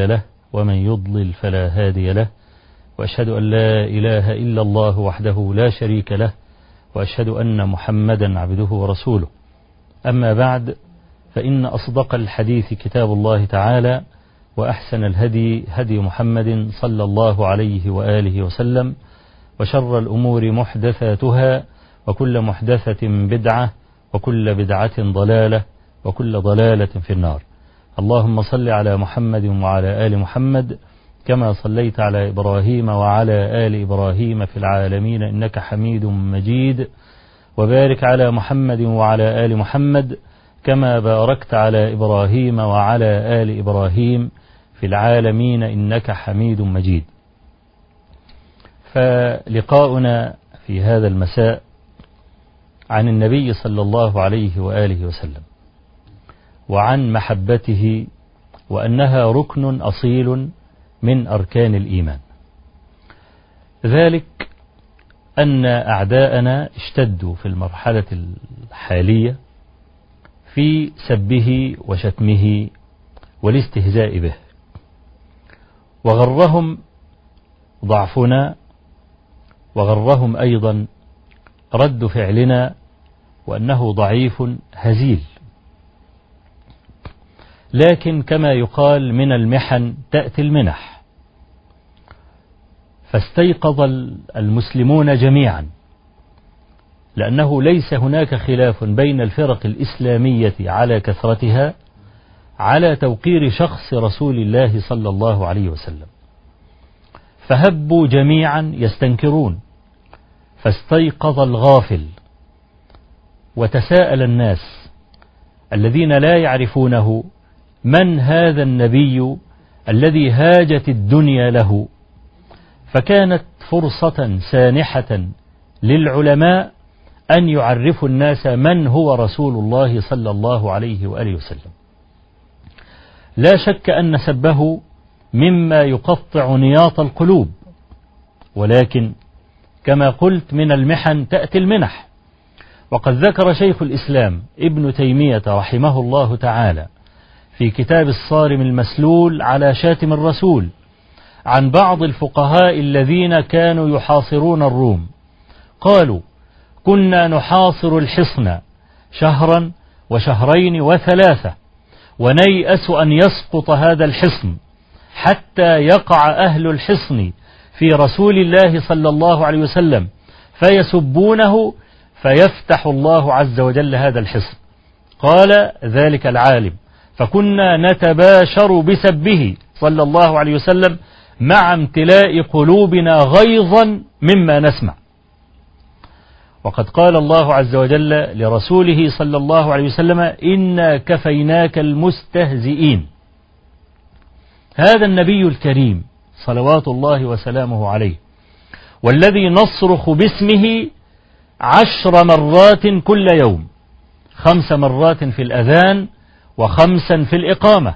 له ومن يضلل فلا هادي له. وأشهد أن لا إله إلا الله وحده لا شريك له وأشهد أن محمدا عبده ورسوله. أما بعد فإن أصدق الحديث كتاب الله تعالى وأحسن الهدي هدي محمد صلى الله عليه وآله وسلم وشر الأمور محدثاتها وكل محدثة بدعة وكل بدعة ضلالة وكل ضلالة في النار. اللهم صل على محمد وعلى آل محمد كما صليت على إبراهيم وعلى آل إبراهيم في العالمين إنك حميد مجيد وبارك على محمد وعلى آل محمد كما باركت على إبراهيم وعلى آل إبراهيم في العالمين إنك حميد مجيد. فلقاؤنا في هذا المساء عن النبي صلى الله عليه وآله وسلم. وعن محبته وأنها ركن أصيل من أركان الإيمان. ذلك أن أعداءنا اشتدوا في المرحلة الحالية في سبه وشتمه والاستهزاء به وغرهم ضعفنا وغرهم أيضا رد فعلنا وأنه ضعيف هزيل. لكن كما يقال من المحن تأتي المنح. فاستيقظ المسلمون جميعا لأنه ليس هناك خلاف بين الفرق الإسلامية على كثرتها على توقير شخص رسول الله صلى الله عليه وسلم. فهبوا جميعا يستنكرون. فاستيقظ الغافل وتساءل الناس الذين لا يعرفونه من هذا النبي الذي هاجت الدنيا له؟ فكانت فرصة سانحة للعلماء أن يعرفوا الناس من هو رسول الله صلى الله عليه وآله وسلم. لا شك أن سبه مما يقطع نياط القلوب ولكن كما قلت من المحن تأتي المنح. وقد ذكر شيخ الإسلام ابن تيمية رحمه الله تعالى في كتاب الصارم المسلول على شاتم الرسول عن بعض الفقهاء الذين كانوا يحاصرون الروم. قالوا كنا نحاصر الحصن شهرا وشهرين وثلاثة ونيأس أن يسقط هذا الحصن حتى يقع أهل الحصن في رسول الله صلى الله عليه وسلم فيسبونه فيفتح الله عز وجل هذا الحصن. قال ذلك العالم. فكنا نتباشر بسبه صلى الله عليه وسلم مع امتلاء قلوبنا غيظا مما نسمع. وقد قال الله عز وجل لرسوله صلى الله عليه وسلم إنا كفيناك المستهزئين. هذا النبي الكريم صلوات الله وسلامه عليه والذي نصرخ باسمه عشر مرات كل يوم خمس مرات في الأذان وخمسا في الإقامة.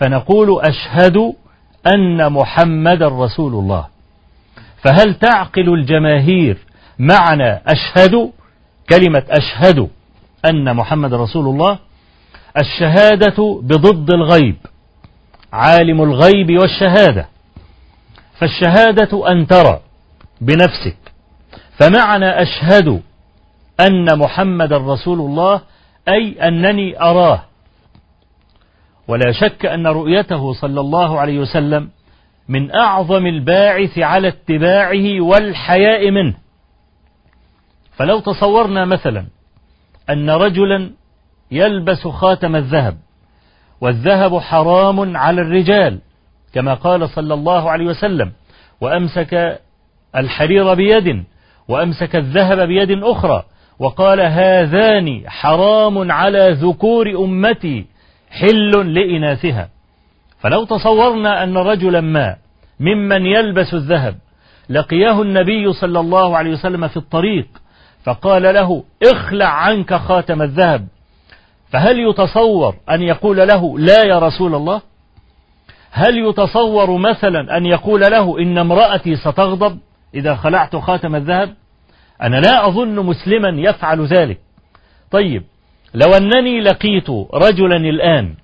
فنقول أشهد أن محمد رسول الله. فهل تعقل الجماهير معنى أشهد؟ كلمة أشهد أن محمد رسول الله. الشهادة بضد الغيب عالم الغيب والشهادة. فالشهادة أن ترى بنفسك. فمعنى أشهد أن محمد رسول الله أي أنني أراه. ولا شك أن رؤيته صلى الله عليه وسلم من أعظم الباعث على اتباعه والحياء منه. فلو تصورنا مثلا أن رجلا يلبس خاتم الذهب والذهب حرام على الرجال كما قال صلى الله عليه وسلم وأمسك الحرير بيد وأمسك الذهب بيد أخرى وقال هذان حرام على ذكور أمتي حل لإناثها. فلو تصورنا أن رجلا ما ممن يلبس الذهب لقياه النبي صلى الله عليه وسلم في الطريق فقال له اخلع عنك خاتم الذهب. فهل يتصور أن يقول له لا يا رسول الله؟ هل يتصور مثلا أن يقول له إن امرأتي ستغضب إذا خلعت خاتم الذهب؟ أنا لا أظن مسلما يفعل ذلك. طيب لو أنني لقيت رجلا الآن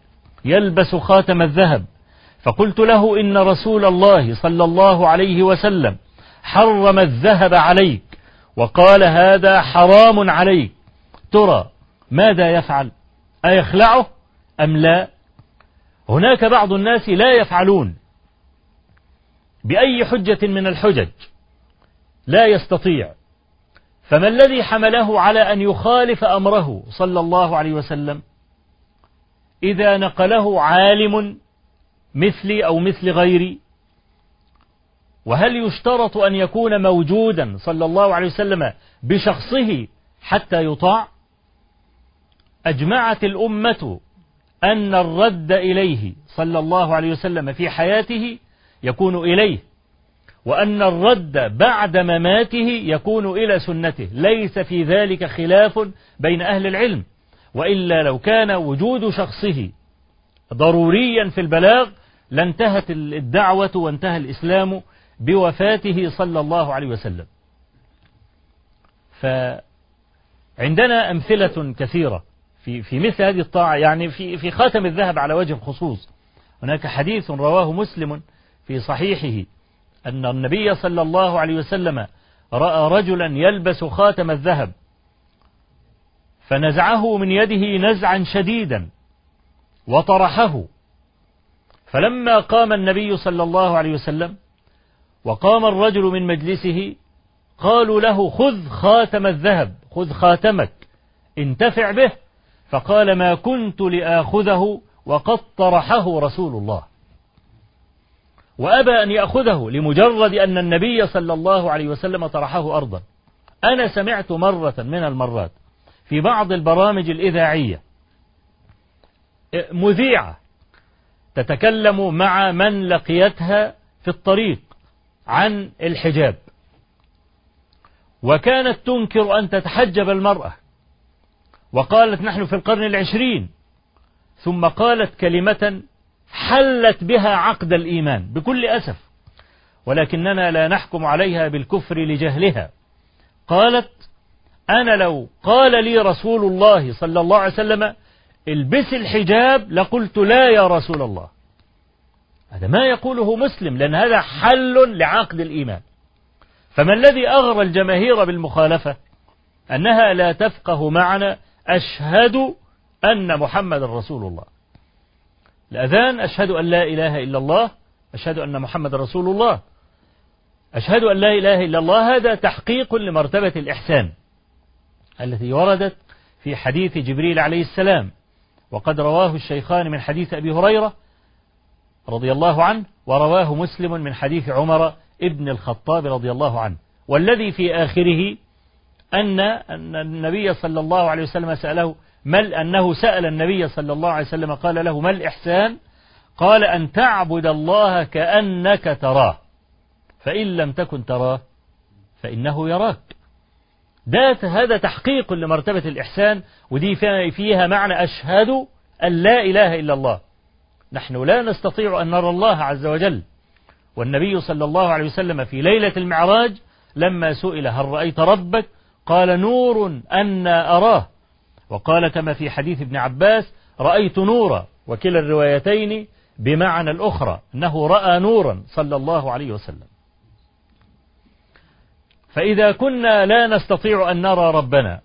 يلبس خاتم الذهب فقلت له إن رسول الله صلى الله عليه وسلم حرم الذهب عليك وقال هذا حرام عليك. ترى ماذا يفعل؟ أيخلعه أم لا؟ هناك بعض الناس لا يفعلون بأي حجة من الحجج لا يستطيع. فما الذي حمله على أن يخالف أمره صلى الله عليه وسلم؟ إذا نقله عالم مثلي أو مثل غيري وهل يشترط أن يكون موجودا صلى الله عليه وسلم بشخصه حتى يطاع؟ أجمعت الأمة أن الرد إليه صلى الله عليه وسلم في حياته يكون إليه. وأن الرد بعد مماته يكون إلى سنته. ليس في ذلك خلاف بين أهل العلم. وإلا لو كان وجود شخصه ضروريا في البلاغ لانتهت الدعوة وانتهى الإسلام بوفاته صلى الله عليه وسلم. فعندنا أمثلة كثيرة في في مثل هذه الطاعة. يعني في في خاتم الذهب على وجه الخصوص. هناك حديث رواه مسلم في صحيحه. أن النبي صلى الله عليه وسلم رأى رجلا يلبس خاتم الذهب فنزعه من يده نزعا شديدا وطرحه. فلما قام النبي صلى الله عليه وسلم وقام الرجل من مجلسه قالوا له خذ خاتم الذهب خذ خاتمك انتفع به. فقال ما كنت لآخذه وقد طرحه رسول الله. وأبى أن يأخذه لمجرد أن النبي صلى الله عليه وسلم طرحه أرضا. أنا سمعت مرة من المرات في بعض البرامج الإذاعية مذيعة تتكلم مع من لقيتها في الطريق عن الحجاب. وكانت تنكر أن تتحجب المرأة. وقالت نحن في القرن العشرين. ثم قالت كلمة حلت بها عقد الإيمان بكل أسف ولكننا لا نحكم عليها بالكفر لجهلها. قالت أنا لو قال لي رسول الله صلى الله عليه وسلم البس الحجاب لقلت لا يا رسول الله. هذا ما يقوله مسلم لأن هذا حل لعقد الإيمان. فما الذي أغرى الجماهير بالمخالفة؟ أنها لا تفقه معنى أشهد أن محمد رسول الله. الأذان أشهد أن لا إله إلا الله أشهد أن محمد رسول الله. أشهد أن لا إله إلا الله هذا تحقيق لمرتبة الإحسان التي وردت في حديث جبريل عليه السلام. وقد رواه الشيخان من حديث أبي هريرة رضي الله عنه ورواه مسلم من حديث عمر ابن الخطاب رضي الله عنه. والذي في آخره أن النبي صلى الله عليه وسلم سأله مل أنه سأل النبي صلى الله عليه وسلم قال له ما الإحسان؟ قال أن تعبد الله كأنك تراه. فإن لم تكن تراه فإنه يراك. ده هذا تحقيق لمرتبة الإحسان ودي فيها معنى أشهد أن لا إله إلا الله. نحن لا نستطيع أن نرى الله عز وجل. والنبي صلى الله عليه وسلم في ليلة المعراج لما سئل هل رأيت ربك؟ قال نور أن أراه. وقال كما في حديث ابن عباس رأيت نورا وكلا الروايتين بمعنى الأخرى أنه رأى نورا صلى الله عليه وسلم. فإذا كنا لا نستطيع أن نرى ربنا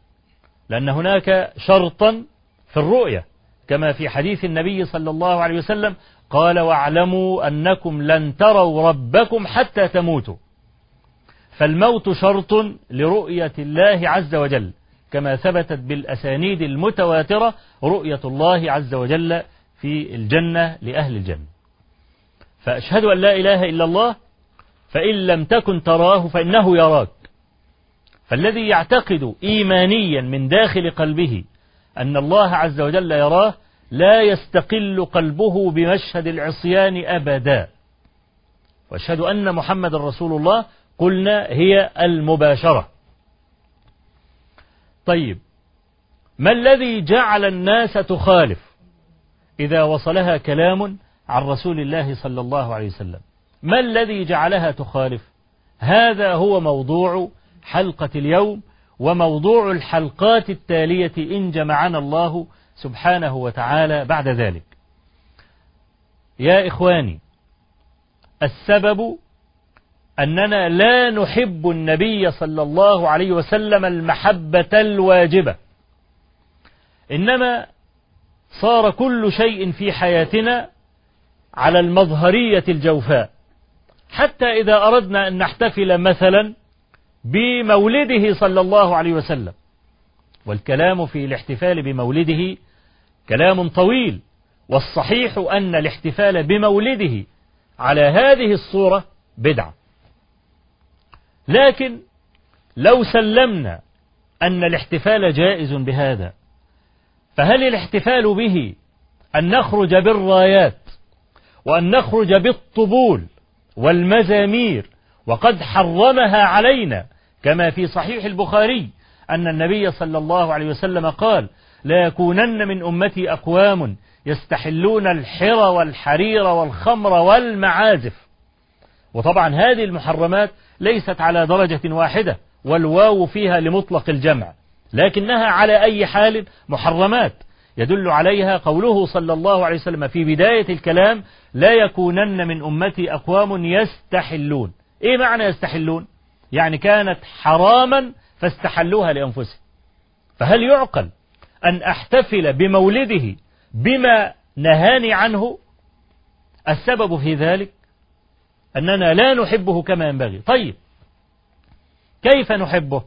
لأن هناك شرطا في الرؤية كما في حديث النبي صلى الله عليه وسلم قال واعلموا أنكم لن تروا ربكم حتى تموتوا. فالموت شرط لرؤية الله عز وجل. كما ثبتت بالأسانيد المتواترة رؤية الله عز وجل في الجنة لأهل الجنة. فأشهد أن لا إله إلا الله فإن لم تكن تراه فإنه يراك. فالذي يعتقد إيمانيا من داخل قلبه أن الله عز وجل يراه لا يستقل قلبه بمشهد العصيان أبدا. وأشهد أن محمد رسول الله قلنا هي المباشرة. طيب ما الذي جعل الناس تخالف؟ إذا وصلها كلام عن رسول الله صلى الله عليه وسلم ما الذي جعلها تخالف؟ هذا هو موضوع حلقة اليوم وموضوع الحلقات التالية إن جمعنا الله سبحانه وتعالى بعد ذلك. يا إخواني السبب أننا لا نحب النبي صلى الله عليه وسلم المحبة الواجبة. إنما صار كل شيء في حياتنا على المظهرية الجوفاء. حتى إذا أردنا أن نحتفل مثلا بمولده صلى الله عليه وسلم. والكلام في الاحتفال بمولده كلام طويل والصحيح أن الاحتفال بمولده على هذه الصورة بدعة. لكن لو سلمنا أن الاحتفال جائز بهذا فهل الاحتفال به أن نخرج بالرايات وأن نخرج بالطبول والمزامير وقد حرمها علينا كما في صحيح البخاري أن النبي صلى الله عليه وسلم قال لا يكونن من أمتي أقوام يستحلون الحر والحرير والخمر والمعازف وطبعا هذه المحرمات ليست على درجة واحدة والواو فيها لمطلق الجمع لكنها على أي حال محرمات. يدل عليها قوله صلى الله عليه وسلم في بداية الكلام لا يكونن من أمتي أقوام يستحلون. إيه معنى يستحلون؟ يعني كانت حراما فاستحلوها لأنفسهم. فهل يعقل أن أحتفل بمولده بما نهاني عنه؟ السبب في ذلك أننا لا نحبه كما ينبغي. طيب كيف نحبه؟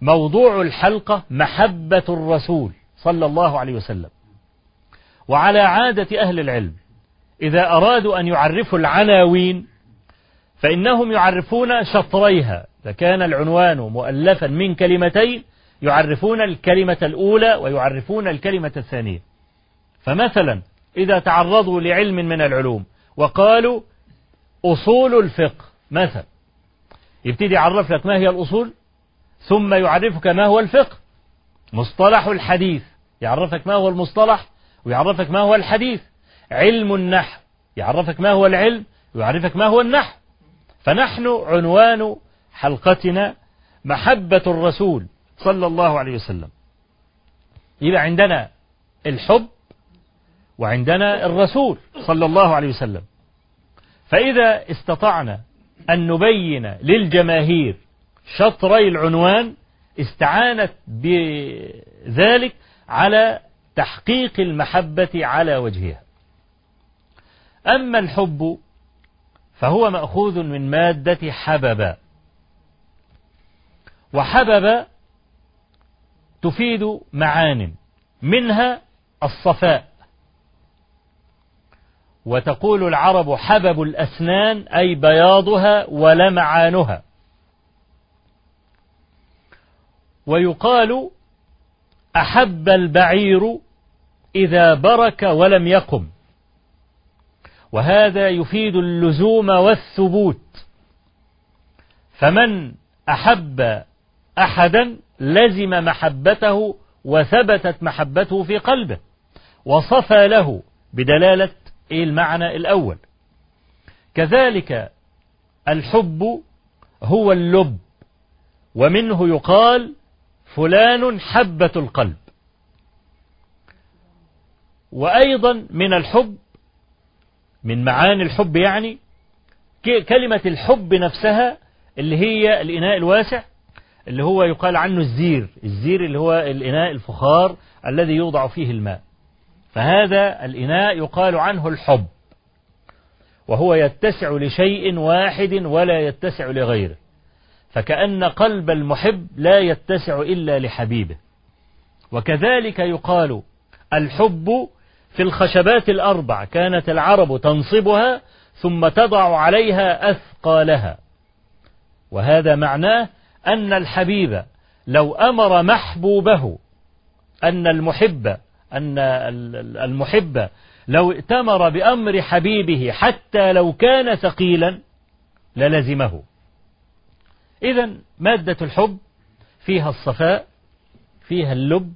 موضوع الحلقة محبة الرسول صلى الله عليه وسلم وعلى عادة أهل العلم. إذا أرادوا أن يعرفوا العناوين فإنهم يعرفون شطريها. فكان العنوان مؤلفا من كلمتين يعرفون الكلمة الأولى ويعرفون الكلمة الثانية. فمثلا إذا تعرضوا لعلم من العلوم وقالوا أصول الفقه مثلا يبتدي يعرف لك ما هي الأصول ثم يعرفك ما هو الفقه. مصطلح الحديث يعرفك ما هو المصطلح ويعرفك ما هو الحديث. علم النحو يعرفك ما هو العلم ويعرفك ما هو النحو. فنحن عنوان حلقتنا محبة الرسول صلى الله عليه وسلم. يبقى عندنا الحب وعندنا الرسول صلى الله عليه وسلم. فإذا استطعنا أن نبين للجماهير شطري العنوان استعانت بذلك على تحقيق المحبة على وجهها. أما الحب فهو مأخوذ من مادة حبب. وحبب تفيد معان منها الصفاء. وتقول العرب حبب الأسنان أي بياضها ولمعانها ويقال أحب البعير إذا برك ولم يقم. وهذا يفيد اللزوم والثبوت. فمن أحب أحدا لزم محبته وثبتت محبته في قلبه وصفى له بدلالة إيه المعنى الأول؟ كذلك الحب هو اللب ومنه يقال فلان حبة القلب. وأيضا من الحب من معاني الحب يعني كلمة الحب نفسها اللي هي الإناء الواسع اللي هو يقال عنه الزير الزير اللي هو الإناء الفخار الذي يوضع فيه الماء. فهذا الإناء يقال عنه الحب وهو يتسع لشيء واحد ولا يتسع لغيره فكأن قلب المحب لا يتسع إلا لحبيبه. وكذلك يقال الحب في الخشبات الأربع كانت العرب تنصبها ثم تضع عليها أثقالها وهذا معناه أن الحبيب لو أمر محبوبه أن المحب أن المحب لو ائتمر بأمر حبيبه حتى لو كان ثقيلا للزمه. إذا مادة الحب فيها الصفاء فيها اللب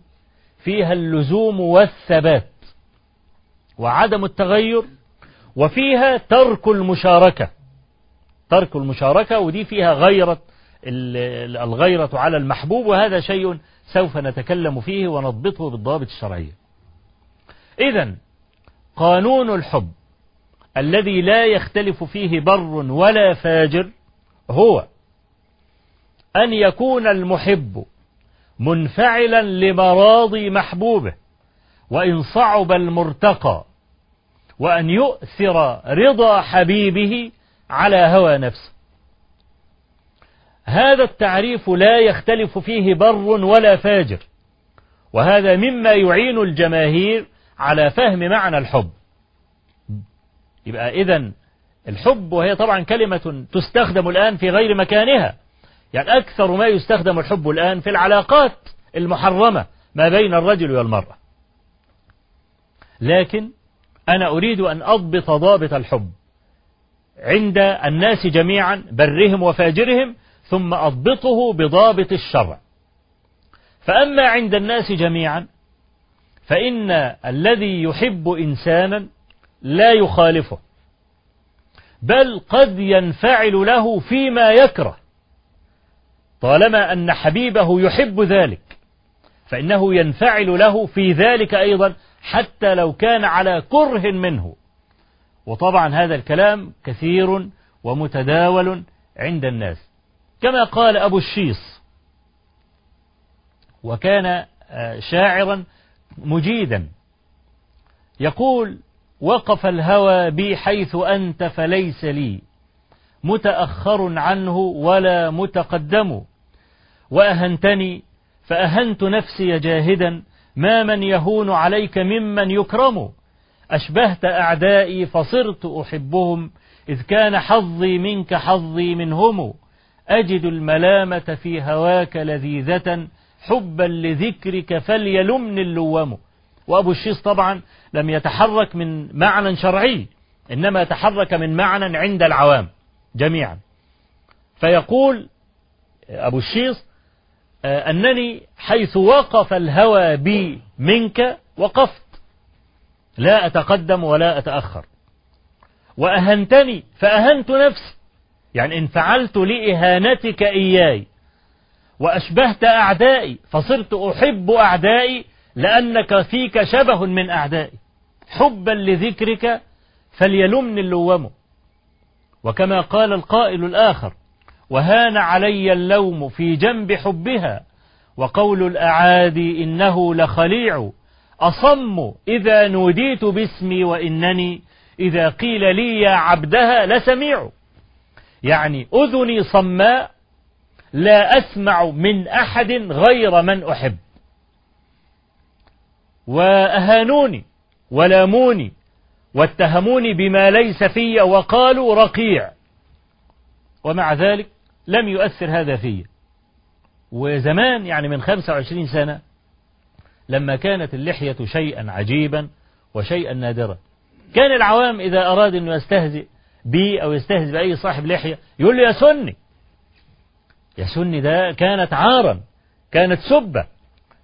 فيها اللزوم والثبات وعدم التغير وفيها ترك المشاركة. ترك المشاركة ودي فيها غيرة الغيرة على المحبوب وهذا شيء سوف نتكلم فيه ونضبطه بالضوابط الشرعية إذا قانون الحب الذي لا يختلف فيه بر ولا فاجر هو أن يكون المحب منفعلا لمراضي محبوبه وإن صعب المرتقى وأن يؤثر رضا حبيبه على هوى نفسه. هذا التعريف لا يختلف فيه بر ولا فاجر وهذا مما يعين الجماهير على فهم معنى الحب. يبقى إذا الحب وهي طبعا كلمة تستخدم الآن في غير مكانها. يعني أكثر ما يستخدم الحب الآن في العلاقات المحرمة ما بين الرجل والمرأة. لكن أنا أريد أن أضبط ضابط الحب عند الناس جميعا برهم وفاجرهم ثم أضبطه بضابط الشرع. فأما عند الناس جميعا فإن الذي يحب إنسانا لا يخالفه بل قد ينفعل له فيما يكره. طالما أن حبيبه يحب ذلك فإنه ينفعل له في ذلك أيضا حتى لو كان على كره منه. وطبعا هذا الكلام كثير ومتداول عند الناس. كما قال أبو الشيص وكان شاعرا مجيدا. يقول وقف الهوى بي حيث أنت فليس لي. متأخر عنه ولا متقدم. وأهنتني فأهنت نفسي جاهدا. ما من يهون عليك ممن يكرم. أشبهت أعدائي فصرت أحبهم. إذ كان حظي منك حظي منهم. أجد الملامة في هواك لذيذة. حبا لذكرك فليلمني اللوم وأبو الشيص طبعا لم يتحرك من معنى شرعي إنما تحرك من معنى عند العوام جميعا. فيقول أبو الشيص أنني حيث وقف الهوى بي منك وقفت. لا أتقدم ولا أتأخر. وأهنتني فأهنت نفسي. يعني إن فعلت لإهانتك إياي وأشبهت أعدائي فصرت أحب أعدائي لأنك فيك شبه من أعدائي. حبا لذكرك فليلمني اللوم. وكما قال القائل الآخر وهان علي اللوم في جنب حبها وقول الأعادي إنه لخليع أصم إذا نوديت باسمي وإنني إذا قيل لي يا عبدها لسميع. يعني أذني صماء لا أسمع من أحد غير من أحب. وأهانوني ولاموني واتهموني بما ليس في وقالوا رقيع. ومع ذلك لم يؤثر هذا في. وزمان يعني من 25 سنة لما كانت اللحية شيئا عجيبا وشيئا نادرا. كان العوام إذا أراد أنه يستهزئ بي أو يستهزئ بأي صاحب لحية يقول له يا سني يا سني ده كانت عارا كانت سبة.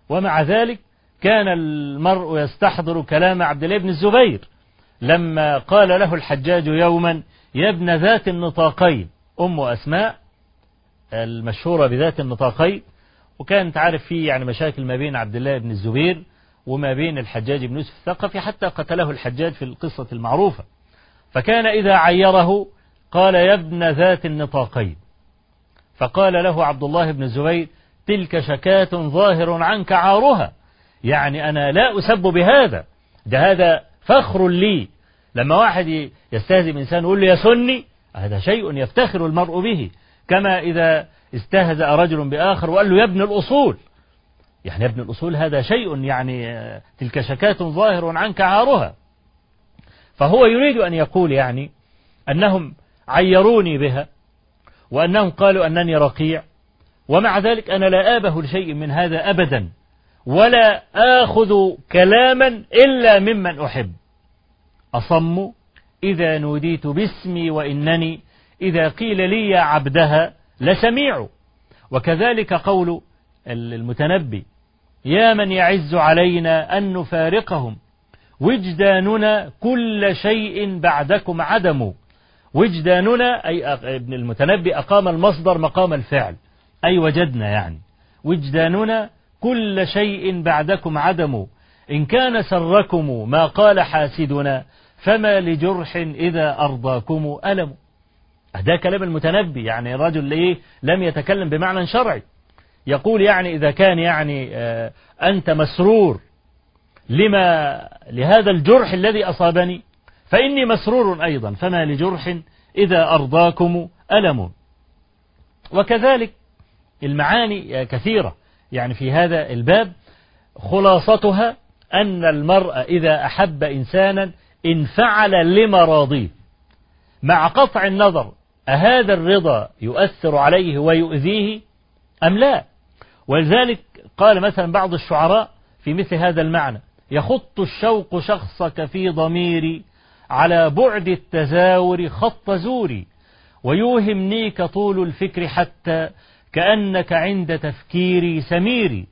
ومع ذلك كان المرء يستحضر كلام عبد الله بن الزبير. لما قال له الحجاج يوما يا ابن ذات النطاقين. أم أسماء المشهورة بذات النطاقين. وكانت عارف فيه يعني مشاكل ما بين عبد الله بن الزبير وما بين الحجاج بن يوسف الثقفي حتى قتله الحجاج في القصة المعروفة. فكان إذا عيره قال يا ابن ذات النطاقين. فقال له عبد الله بن الزبير تلك شكاة ظاهر عنك عارها. يعني أنا لا أسب بهذا. ده هذا فخر لي. لما واحد يستهزئ بإنسان يقول له يا سني هذا شيء يفتخر المرء به. كما إذا استهزأ رجل بآخر وقال له يا ابن الأصول. يعني يا ابن الأصول هذا شيء يعني تلك شكاة ظاهر عنك عارها. فهو يريد أن يقول يعني أنهم عيروني بها. وأنهم قالوا أنني رقيع. ومع ذلك أنا لا آبه لشيء من هذا أبدا ولا آخذ كلاما إلا ممن أحب. أصم إذا نوديت باسمي وإنني إذا قيل لي يا عبدها لسميع. وكذلك قول المتنبي يا من يعز علينا أن نفارقهم وجداننا كل شيء بعدكم عدم. وجداننا أي ابن المتنبي أقام المصدر مقام الفعل. أي وجدنا يعني. وجداننا كل شيء بعدكم عدم. إن كان سركم ما قال حاسدنا فما لجرح إذا أرضاكم ألم. ده كلام المتنبي يعني رجل إيه لم يتكلم بمعنى شرعي. يقول يعني إذا كان يعني آه أنت مسرور لما لهذا الجرح الذي أصابني. فإني مسرور أيضا فما لجرح إذا أرضاكم ألم. وكذلك المعاني كثيرة يعني في هذا الباب خلاصتها أن المرء إذا أحب إنسانا انفعل لمراضيه. مع قطع النظر أهذا الرضا يؤثر عليه ويؤذيه أم لا؟ ولذلك قال مثلا بعض الشعراء في مثل هذا المعنى يخط الشوق شخصك في ضميري على بعد التزاور خط زوري ويوهمنيك طول الفكر حتى كأنك عند تفكيري سميري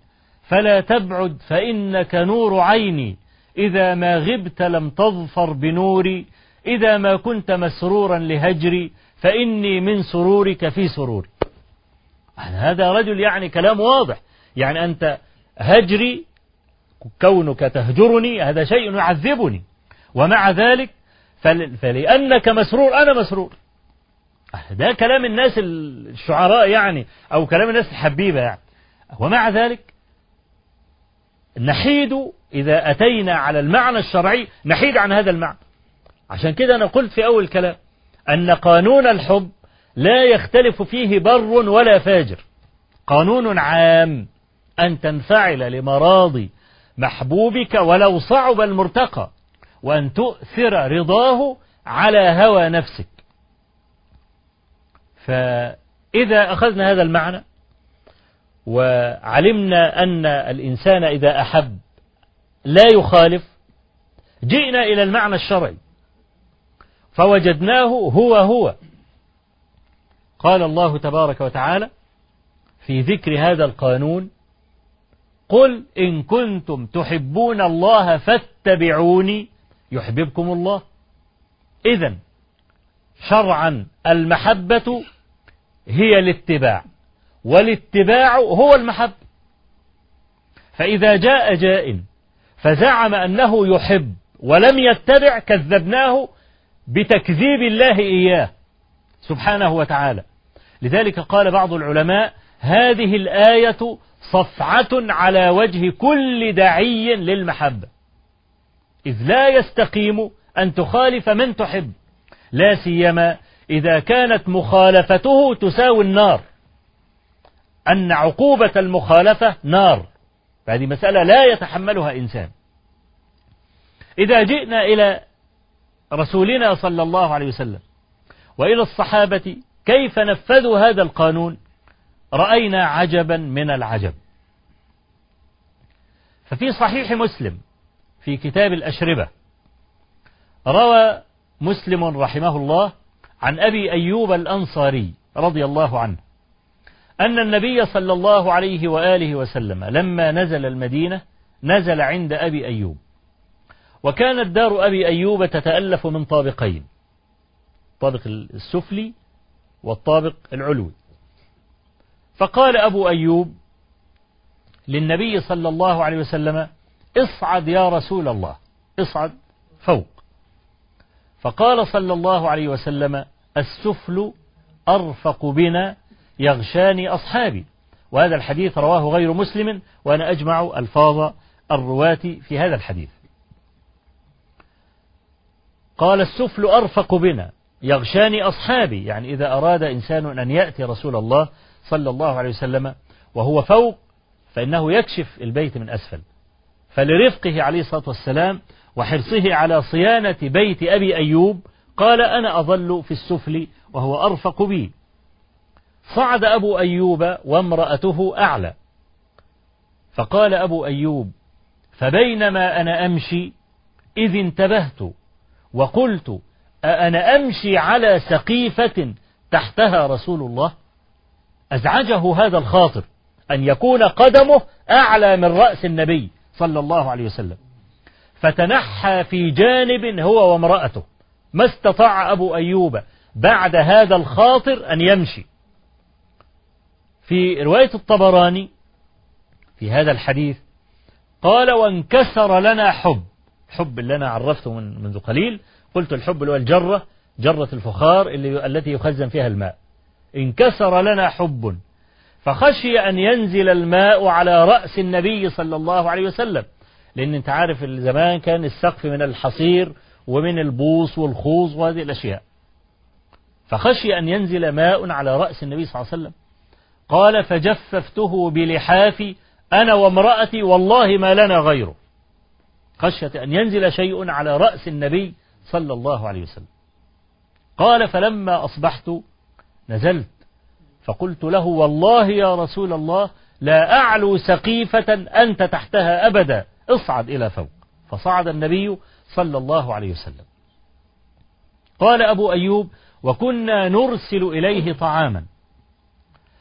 فلا تبعد فإنك نور عيني. إذا ما غبت لم تظفر بنوري. إذا ما كنت مسرورا لهجري فإني من سرورك في سروري. هذا رجل يعني كلام واضح. يعني أنت هجري كونك تهجرني هذا شيء يعذبني. ومع ذلك فلأنك مسرور أنا مسرور. ده كلام الناس الشعراء يعني أو كلام الناس الحبيبة يعني. ومع ذلك نحيد إذا أتينا على المعنى الشرعي نحيد عن هذا المعنى. عشان كده أنا قلت في أول كلام أن قانون الحب لا يختلف فيه بر ولا فاجر. قانون عام أن تنفعل لمراضي محبوبك ولو صعب المرتقى. وأن تؤثر رضاه على هوى نفسك. فإذا أخذنا هذا المعنى وعلمنا أن الإنسان إذا أحب لا يخالف جئنا إلى المعنى الشرعي. فوجدناه هو هو. قال الله تبارك وتعالى في ذكر هذا القانون قل إن كنتم تحبون الله فاتبعوني يحببكم الله. إذا شرعا المحبة هي الاتباع والاتباع هو المحبة. فإذا جاء جاء فزعم أنه يحب ولم يتبع كذبناه بتكذيب الله إياه سبحانه وتعالى. لذلك قال بعض العلماء هذه الآية صفعة على وجه كل داعي للمحبة. إذ لا يستقيم أن تخالف من تحب لا سيما إذا كانت مخالفته تساوي النار. أن عقوبة المخالفة نار. فهذه مسألة لا يتحملها إنسان. إذا جئنا إلى رسولنا صلى الله عليه وسلم وإلى الصحابة كيف نفذوا هذا القانون؟ رأينا عجبا من العجب. ففي صحيح مسلم في كتاب الأشربة. روى مسلم رحمه الله عن أبي أيوب الأنصاري رضي الله عنه أن النبي صلى الله عليه وآله وسلم لما نزل المدينة نزل عند أبي أيوب. وكانت دار أبي أيوب تتألف من طابقين الطابق السفلي والطابق العلوي. فقال أبو أيوب للنبي صلى الله عليه وسلم اصعد يا رسول الله. اصعد فوق. فقال صلى الله عليه وسلم السفل أرفق بنا يغشاني أصحابي. وهذا الحديث رواه غير مسلم وأنا أجمع ألفاظ الرواة في هذا الحديث. قال السفل أرفق بنا يغشاني أصحابي. يعني إذا أراد إنسان أن يأتي رسول الله صلى الله عليه وسلم وهو فوق فإنه يكشف البيت من أسفل. فلرفقه عليه الصلاة والسلام وحرصه على صيانة بيت أبي أيوب قال أنا أظل في السفل وهو أرفق بي. صعد أبو أيوب وامرأته أعلى. فقال أبو أيوب فبينما أنا أمشي إذ انتبهت وقلت أأنا أمشي على سقيفة تحتها رسول الله؟ أزعجه هذا الخاطر أن يكون قدمه أعلى من رأس النبي. صلى الله عليه وسلم. فتنحى في جانب هو وامرأته. ما استطاع أبو أيوب بعد هذا الخاطر أن يمشي. في رواية الطبراني في هذا الحديث قال وانكسر لنا حب. حب اللي أنا عرفته من منذ قليل. قلت الحب اللي هو الجرة جرة الفخار اللي التي يخزن فيها الماء. انكسر لنا حب. فخشي أن ينزل الماء على رأس النبي صلى الله عليه وسلم. لأن أنت عارف زمان كان السقف من الحصير ومن البوص والخوص وهذه الأشياء. فخشي أن ينزل ماء على رأس النبي صلى الله عليه وسلم. قال فجففته بلحافي أنا وامرأتي والله ما لنا غيره. خشية أن ينزل شيء على رأس النبي صلى الله عليه وسلم. قال فلما أصبحت نزلت. فقلت له والله يا رسول الله لا أعلو سقيفة أنت تحتها أبدا. اصعد إلى فوق. فصعد النبي صلى الله عليه وسلم. قال أبو أيوب وكنا نرسل إليه طعاما.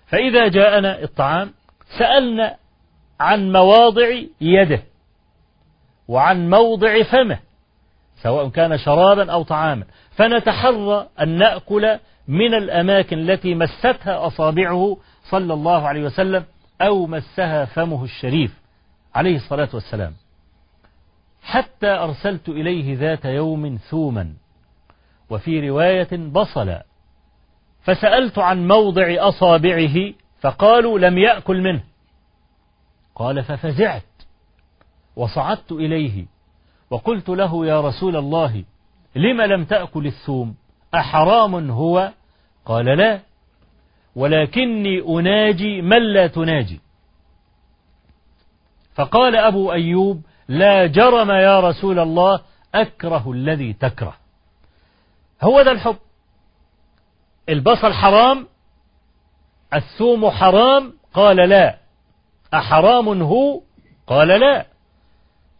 فإذا جاءنا الطعام سألنا عن مواضع يده وعن موضع فمه سواء كان شرابا أو طعاما. فنتحرى أن نأكل من الأماكن التي مستها أصابعه صلى الله عليه وسلم أو مسها فمه الشريف عليه الصلاة والسلام. حتى أرسلت إليه ذات يوم ثوما وفي رواية بصلا فسألت عن موضع أصابعه فقالوا لم يأكل منه. قال ففزعت وصعدت إليه وقلت له يا رسول الله لم لم تأكل الثوم؟ أحرام هو؟ قال لا. ولكني أناجي من لا تناجي. فقال أبو أيوب لا جرم يا رسول الله أكره الذي تكره. هو ده الحب. البصل حرام الثوم حرام قال لا. أحرام هو؟ قال لا.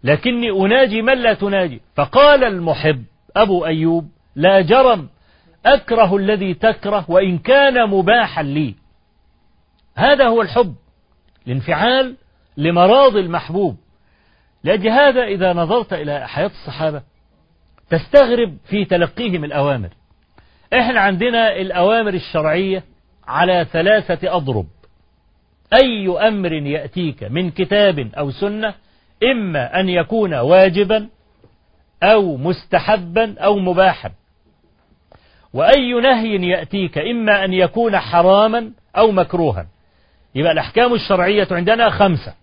لكني أناجي من لا تناجي. فقال المحب أبو أيوب لا جرم. أكره الذي تكره وإن كان مباحا لي. هذا هو الحب الانفعال لمراض المحبوب. لأجل هذا إذا نظرت إلى حياة الصحابة تستغرب في تلقيهم الأوامر. إحنا عندنا الأوامر الشرعية على ثلاثة أضرب. أي أمر يأتيك من كتاب أو سنة إما أن يكون واجبا أو مستحبا أو مباحا. وأي نهي يأتيك إما أن يكون حراما أو مكروها. يبقى الأحكام الشرعية عندنا خمسة.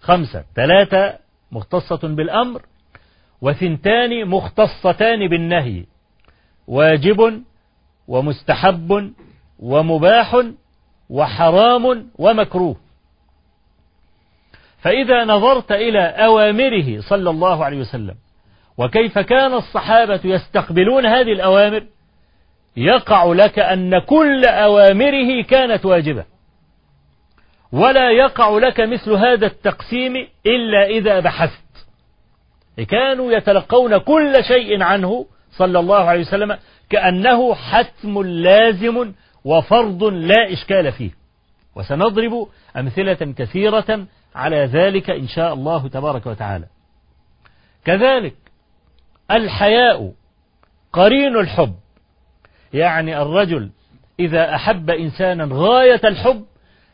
خمسة. ثلاثة مختصة بالأمر وثنتان مختصتان بالنهي. واجب ومستحب ومباح وحرام ومكروه. فإذا نظرت إلى أوامره صلى الله عليه وسلم وكيف كان الصحابة يستقبلون هذه الأوامر؟ يقع لك أن كل أوامره كانت واجبة. ولا يقع لك مثل هذا التقسيم إلا إذا بحثت. كانوا يتلقون كل شيء عنه صلى الله عليه وسلم كأنه حتم لازم وفرض لا إشكال فيه. وسنضرب أمثلة كثيرة على ذلك إن شاء الله تبارك وتعالى. كذلك الحياء قرين الحب. يعني الرجل إذا أحب إنسانا غاية الحب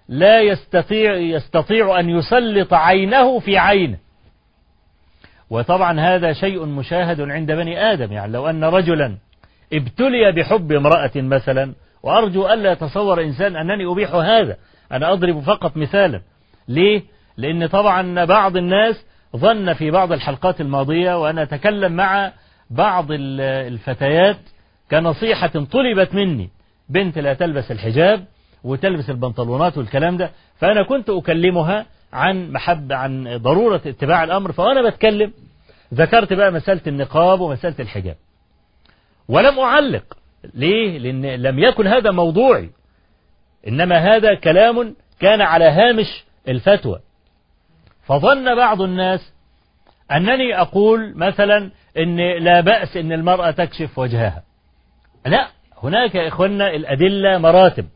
لا يستطيع يستطيع أن يسلط عينه في عينه. وطبعا هذا شيء مشاهد عند بني آدم. يعني لو أن رجلا ابتلي بحب امرأة مثلا وأرجو ألا يتصور إنسان أنني أبيح هذا أنا أضرب فقط مثالا. ليه؟ لأن طبعا بعض الناس ظن في بعض الحلقات الماضية وأنا أتكلم مع بعض الفتيات كنصيحة طلبت مني. بنت لا تلبس الحجاب وتلبس البنطلونات والكلام ده فأنا كنت أكلمها عن محبة عن ضرورة اتباع الأمر فأنا بتكلم. ذكرت بقى مسألة النقاب ومسألة الحجاب. ولم أعلق. ليه؟ لأن لم يكن هذا موضوعي. إنما هذا كلام كان على هامش الفتوى. فظن بعض الناس أنني أقول مثلا إن لا بأس إن المرأة تكشف وجهها. لا هناك يا إخوانا الأدلة مراتب.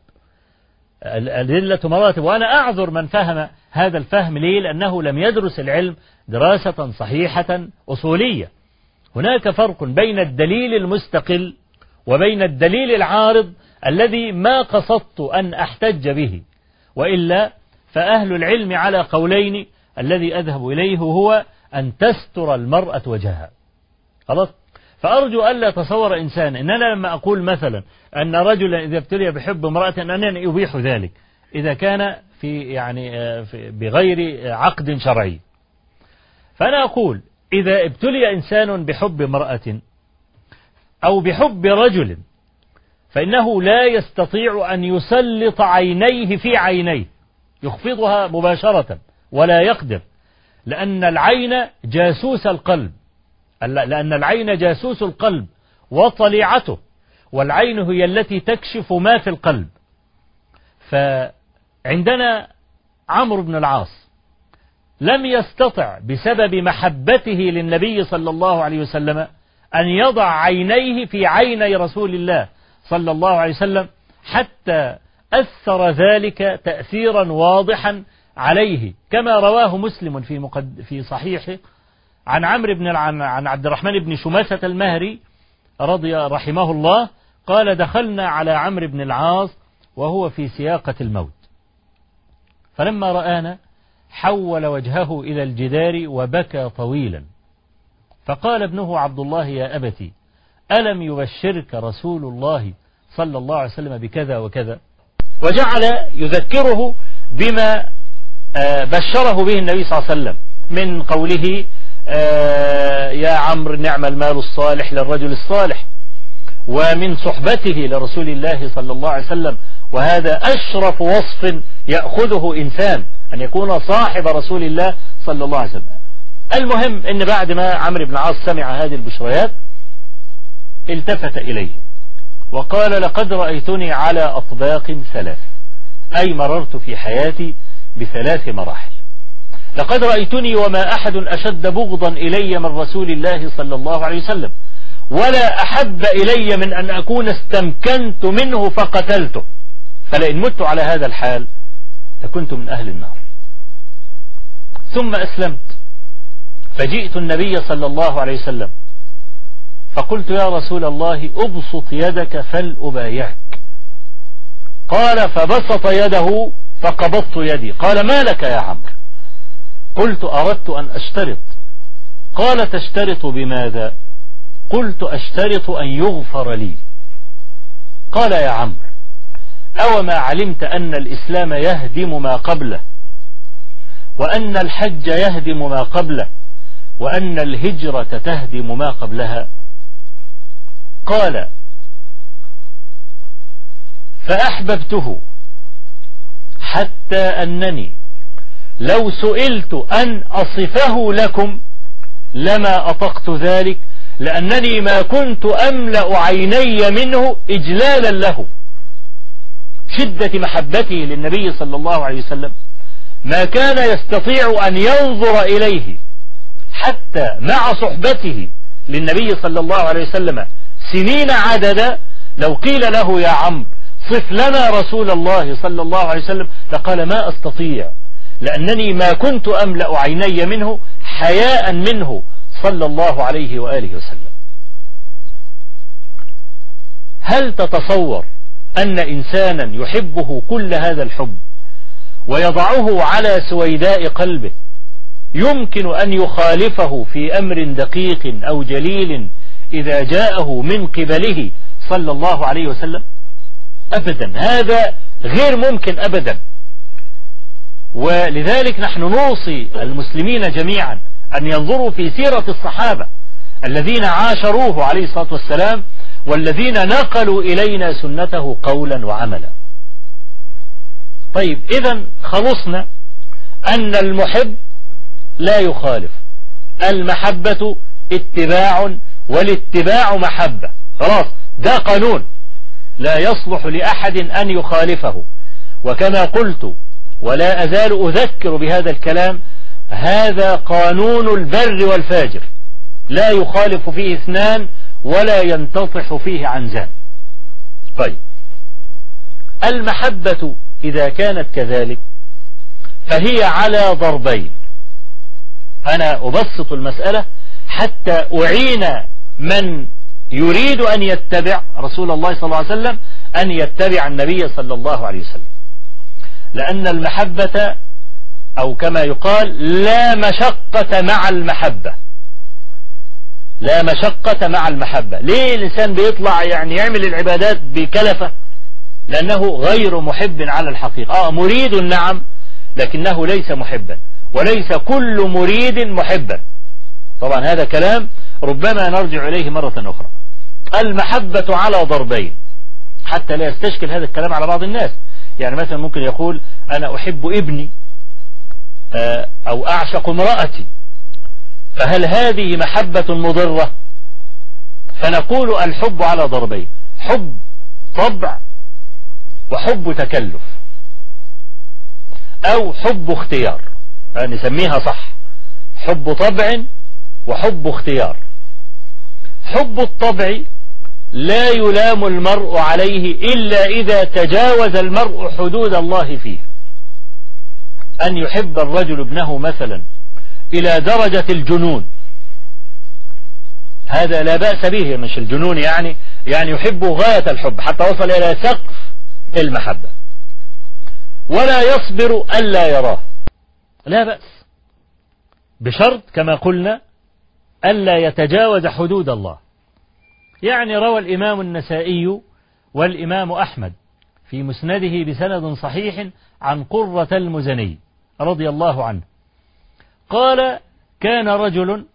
الأدلة مراتب وأنا أعذر من فهم هذا الفهم ليه لأنه لم يدرس العلم دراسة صحيحة أصولية. هناك فرق بين الدليل المستقل وبين الدليل العارض الذي ما قصدت أن أحتج به. وإلا فأهل العلم على قولين الذي أذهب إليه هو أن تستر المرأة وجهها. خلاص؟ فأرجو ألا تصور إنسان إن أنا لما أقول مثلا أن رجلا إذا ابتلي بحب امرأة أنني أبيح ذلك إذا كان في يعني في بغير عقد شرعي. فأنا أقول إذا ابتلي إنسان بحب امرأة أو بحب رجل فإنه لا يستطيع أن يسلط عينيه في عينيه يخفضها مباشرة. ولا يقدر. لأن العين جاسوس القلب. لأن العين جاسوس القلب وطليعته. والعين هي التي تكشف ما في القلب. فعندنا عمرو بن العاص لم يستطع بسبب محبته للنبي صلى الله عليه وسلم أن يضع عينيه في عيني رسول الله صلى الله عليه وسلم حتى أثر ذلك تأثيرا واضحا عليه كما رواه مسلم في مقد في صحيحه عن عمرو بن عن عبد الرحمن بن شماسة المهري رضي رحمه الله قال دخلنا على عمرو بن العاص وهو في سياقة الموت. فلما رآنا حول وجهه إلى الجدار وبكى طويلا. فقال ابنه عبد الله يا أبتي ألم يبشرك رسول الله صلى الله عليه وسلم بكذا وكذا؟ وجعل يذكره بما بشره به النبي صلى الله عليه وسلم من قوله آه، يا عمرو نعم المال الصالح للرجل الصالح ومن صحبته لرسول الله صلى الله عليه وسلم وهذا أشرف وصف يأخذه إنسان أن يكون صاحب رسول الله صلى الله عليه وسلم. المهم أن بعد ما عمرو بن عاص سمع هذه البشريات التفت إليه وقال لقد رأيتني على أطباق ثلاث أي مررت في حياتي بثلاث مراحل. لقد رأيتني وما أحد أشد بغضا إلي من رسول الله صلى الله عليه وسلم. ولا أحب إلي من أن أكون استمكنت منه فقتلته. فلئن مت على هذا الحال لكنت من أهل النار. ثم أسلمت. فجئت النبي صلى الله عليه وسلم. فقلت يا رسول الله أبسط يدك فلأبايعك. قال فبسط يده فقبضت يدي. قال ما لك يا عمرو؟ قلت أردت أن أشترط. قال تشترط بماذا؟ قلت أشترط أن يغفر لي. قال يا عمرو أو ما علمت أن الإسلام يهدم ما قبله وأن الحج يهدم ما قبله وأن الهجرة تهدم ما قبلها؟ قال فأحببته حتى أنني لو سئلت أن أصفه لكم لما أطقت ذلك لأنني ما كنت أملأ عيني منه إجلالا له. شدة محبته للنبي صلى الله عليه وسلم. ما كان يستطيع أن ينظر إليه حتى مع صحبته للنبي صلى الله عليه وسلم سنين عددا لو قيل له يا عم صف لنا رسول الله صلى الله عليه وسلم. لقال ما أستطيع. لأنني ما كنت أملأ عيني منه حياء منه صلى الله عليه وآله وسلم. هل تتصور أن إنسانا يحبه كل هذا الحب ويضعه على سويداء قلبه يمكن أن يخالفه في أمر دقيق أو جليل إذا جاءه من قبله صلى الله عليه وسلم؟ أبدا. هذا غير ممكن أبدا. ولذلك نحن نوصي المسلمين جميعا أن ينظروا في سيرة الصحابة الذين عاشروه عليه الصلاة والسلام والذين نقلوا إلينا سنته قولا وعملا. طيب إذا خلصنا أن المحب لا يخالف. المحبة اتباع والاتباع محبة. خلاص ده قانون. لا يصلح لأحد أن يخالفه. وكما قلت ولا أزال أذكر بهذا الكلام هذا قانون البر والفاجر. لا يخالف فيه اثنان ولا ينتطح فيه عنزان. طيب. المحبة إذا كانت كذلك فهي على ضربين. أنا أبسط المسألة حتى أعين من يريد أن يتبع رسول الله صلى الله عليه وسلم أن يتبع النبي صلى الله عليه وسلم. لأن المحبة أو كما يقال لا مشقة مع المحبة. لا مشقة مع المحبة. ليه الإنسان بيطلع يعني يعمل العبادات بكلفة؟ لأنه غير محب على الحقيقة. آه مريد نعم لكنه ليس محبا. وليس كل مريد محبا. طبعا هذا كلام ربما نرجع إليه مرة أخرى. المحبة على ضربين. حتى لا يستشكل هذا الكلام على بعض الناس. يعني مثلا ممكن يقول أنا أحب ابني آه، أو أعشق امرأتي. فهل هذه محبة مضرة؟ فنقول الحب على ضربين. حب طبع وحب تكلف. أو حب اختيار. نسميها صح. حب طبع وحب اختيار. حب الطبع لا يلام المرء عليه إلا إذا تجاوز المرء حدود الله فيه. أن يحب الرجل ابنه مثلا إلى درجة الجنون. هذا لا بأس به مش الجنون يعني يعني يحب غاية الحب حتى وصل إلى سقف المحبة. ولا يصبر ألا يراه. لا بأس. بشرط كما قلنا ألا يتجاوز حدود الله. يعني روى الإمام النسائي والإمام أحمد في مسنده بسند صحيح عن قرة المزني رضي الله عنه. قال كان رجل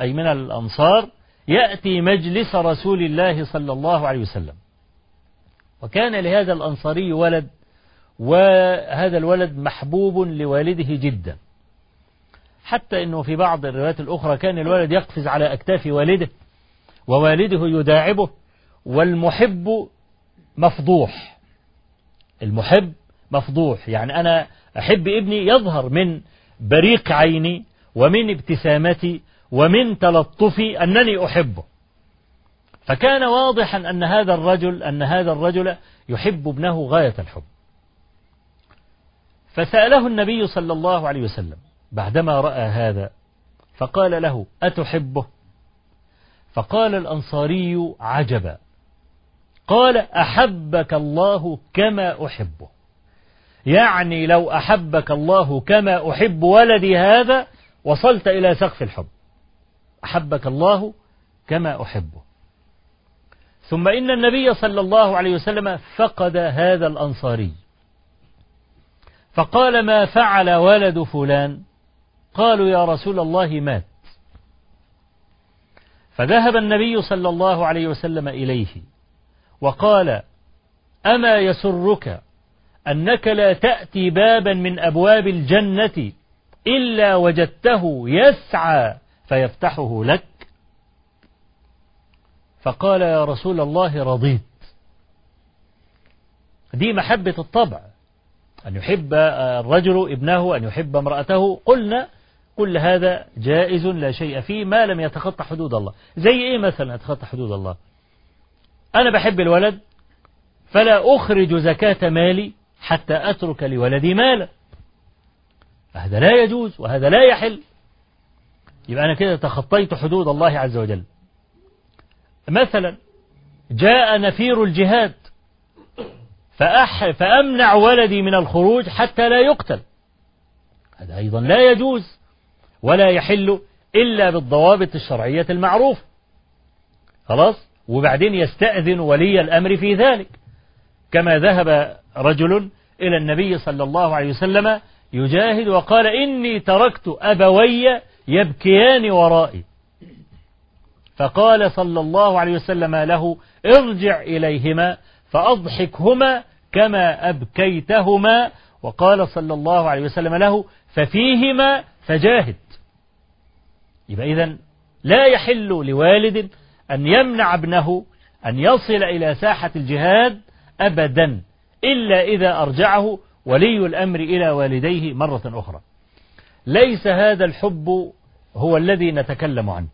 أي من الأنصار يأتي مجلس رسول الله صلى الله عليه وسلم. وكان لهذا الأنصاري ولد وهذا الولد محبوب لوالده جدا. حتى أنه في بعض الروايات الأخرى كان الولد يقفز على أكتاف والده ووالده يداعبه والمحب مفضوح. المحب مفضوح. يعني أنا أحب ابني يظهر من بريق عيني ومن ابتسامتي ومن تلطفي أنني أحبه. فكان واضحا أن هذا الرجل أن هذا الرجل يحب ابنه غاية الحب. فسأله النبي صلى الله عليه وسلم بعدما رأى هذا فقال له أتحبه؟ فقال الأنصاري عجبا. قال أحبك الله كما أحبه. يعني لو أحبك الله كما أحب ولدي هذا وصلت إلى سقف الحب. أحبك الله كما أحبه. ثم إن النبي صلى الله عليه وسلم فقد هذا الأنصاري. فقال ما فعل ولد فلان؟ قالوا يا رسول الله مات. فذهب النبي صلى الله عليه وسلم إليه وقال أما يسرك أنك لا تأتي بابا من أبواب الجنة إلا وجدته يسعى فيفتحه لك؟ فقال يا رسول الله رضيت. دي محبة الطبع أن يحب الرجل ابنه أن يحب امرأته. قلنا كل هذا جائز لا شيء فيه ما لم يتخطى حدود الله. زي إيه مثلا يتخطى حدود الله؟ أنا بحب الولد فلا أخرج زكاة مالي حتى أترك لولدي مالا. هذا لا يجوز وهذا لا يحل. يبقى أنا كده تخطيت حدود الله عز وجل. مثلا جاء نفير الجهاد فأح فأمنع ولدي من الخروج حتى لا يقتل. هذا أيضا لا يجوز. ولا يحل إلا بالضوابط الشرعية المعروفة خلاص؟ وبعدين يستأذن ولي الأمر في ذلك. كما ذهب رجل إلى النبي صلى الله عليه وسلم يجاهد وقال إني تركت أبوي يبكيان ورائي. فقال صلى الله عليه وسلم له ارجع إليهما فأضحكهما كما أبكيتهما. وقال صلى الله عليه وسلم له ففيهما فجاهد. يبقى إذن لا يحل لوالد أن يمنع ابنه أن يصل إلى ساحة الجهاد أبدا إلا إذا أرجعه ولي الأمر إلى والديه مرة أخرى. ليس هذا الحب هو الذي نتكلم عنه.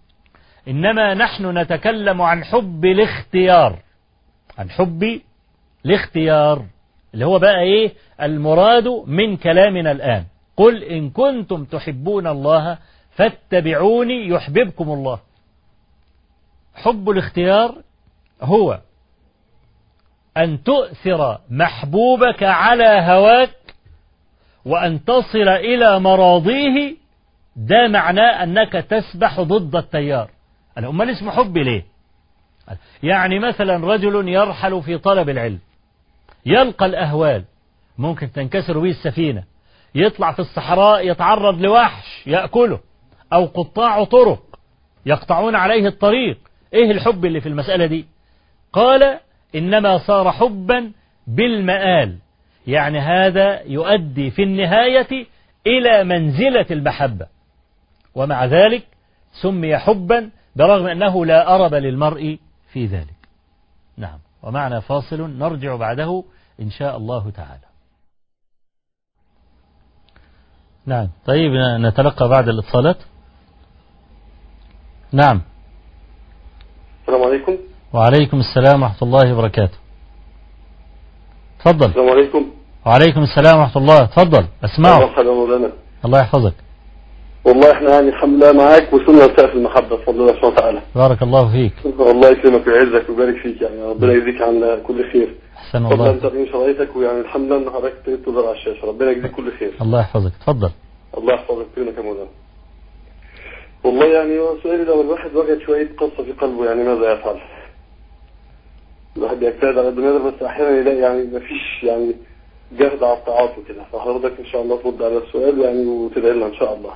إنما نحن نتكلم عن حب الاختيار. عن حب الاختيار اللي هو بقى إيه؟ المراد من كلامنا الآن. قل إن كنتم تحبون الله فاتبعوني يحببكم الله. حب الاختيار هو أن تؤثر محبوبك على هواك وأن تصل إلى مراضيه ده معناه أنك تسبح ضد التيار. أمال اسمه حب ليه؟ يعني مثلا رجل يرحل في طلب العلم يلقى الأهوال ممكن تنكسر به السفينة يطلع في الصحراء يتعرض لوحش يأكله. أو قطاع طرق يقطعون عليه الطريق. إيه الحب اللي في المسألة دي؟ قال إنما صار حبا بالمآل. يعني هذا يؤدي في النهاية إلى منزلة المحبة. ومع ذلك سمي حبا برغم أنه لا أرب للمرء في ذلك. نعم. ومعنا فاصل نرجع بعده إن شاء الله تعالى. نعم. طيب نتلقى بعد الاتصالات. نعم. السلام عليكم. وعليكم السلام ورحمة الله وبركاته. تفضل. السلام عليكم. وعليكم السلام ورحمة الله. تفضل. اسمعوا. مرحبا مولانا. الله يحفظك. والله إحنا يعني الحمد لله معاك وصلنا لسقف المحبة بفضل الله سبحانه وتعالى. بارك الله فيك. الله يكرمك ويعزك ويبارك فيك يعني. ربنا يجزيك عن كل خير. أحسن فضلا الله أنت تقييم شرايطك ويعني الحمد لله ان حضرتك تظهر على الشاشة. ربنا يجزيك كل خير. الله يحفظك. تفضل. الله يحفظك. يا مولانا. والله يعني هو سؤالي لو الواحد وجد شوية قصة في قلبه يعني ماذا يفعل؟ الواحد بيجتهد على الدنيا بس أحيانا يلاقي يعني مفيش يعني جهد على الطاعات وكده فحضرتك إن شاء الله ترد على السؤال يعني وتدعي لنا إن شاء الله.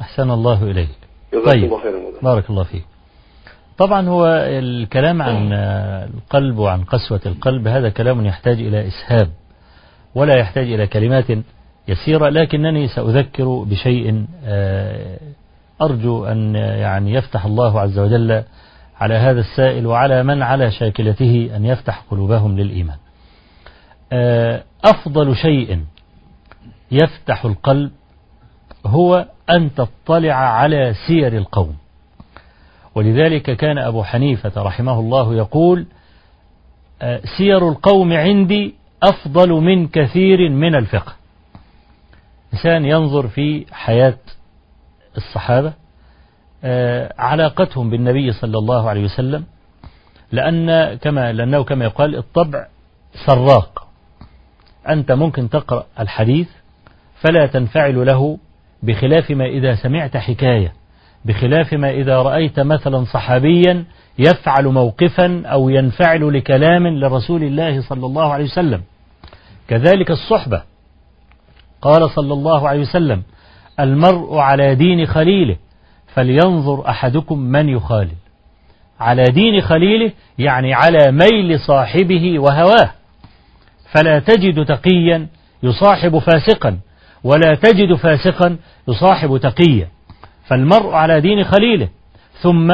أحسن الله إليك. جزاك طيب. الله خيرا مولانا بارك الله فيك. طبعا هو الكلام عن القلب وعن قسوة القلب هذا كلام يحتاج إلى إسهاب ولا يحتاج إلى كلمات يسيرة لكنني سأذكر بشيء آه، أرجو أن يعني يفتح الله عز وجل على هذا السائل وعلى من على شاكلته أن يفتح قلوبهم للإيمان. آه، أفضل شيء يفتح القلب هو أن تطلع على سير القوم. ولذلك كان أبو حنيفة رحمه الله يقول آه، سير القوم عندي أفضل من كثير من الفقه. إنسان ينظر في حياة الصحابة آه، علاقتهم بالنبي صلى الله عليه وسلم لأن كما لأنه كما يقال الطبع سراق. أنت ممكن تقرأ الحديث فلا تنفعل له بخلاف ما إذا سمعت حكاية بخلاف ما إذا رأيت مثلا صحابيا يفعل موقفا أو ينفعل لكلام لرسول الله صلى الله عليه وسلم. كذلك الصحبة. قال صلى الله عليه وسلم المرء على دين خليله فلينظر أحدكم من يخالل. على دين خليله يعني على ميل صاحبه وهواه. فلا تجد تقيا يصاحب فاسقا ولا تجد فاسقا يصاحب تقيا. فالمرء على دين خليله ثم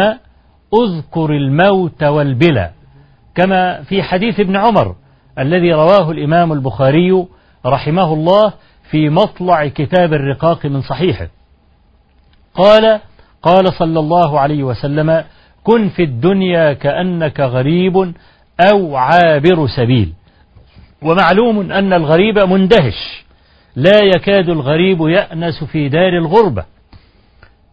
أذكر الموت والبلى كما في حديث ابن عمر الذي رواه الإمام البخاري رحمه الله في مطلع كتاب الرقاق من صحيحه. قال قال صلى الله عليه وسلم كن في الدنيا كأنك غريب أو عابر سبيل. ومعلوم أن الغريب مندهش. لا يكاد الغريب يأنس في دار الغربة.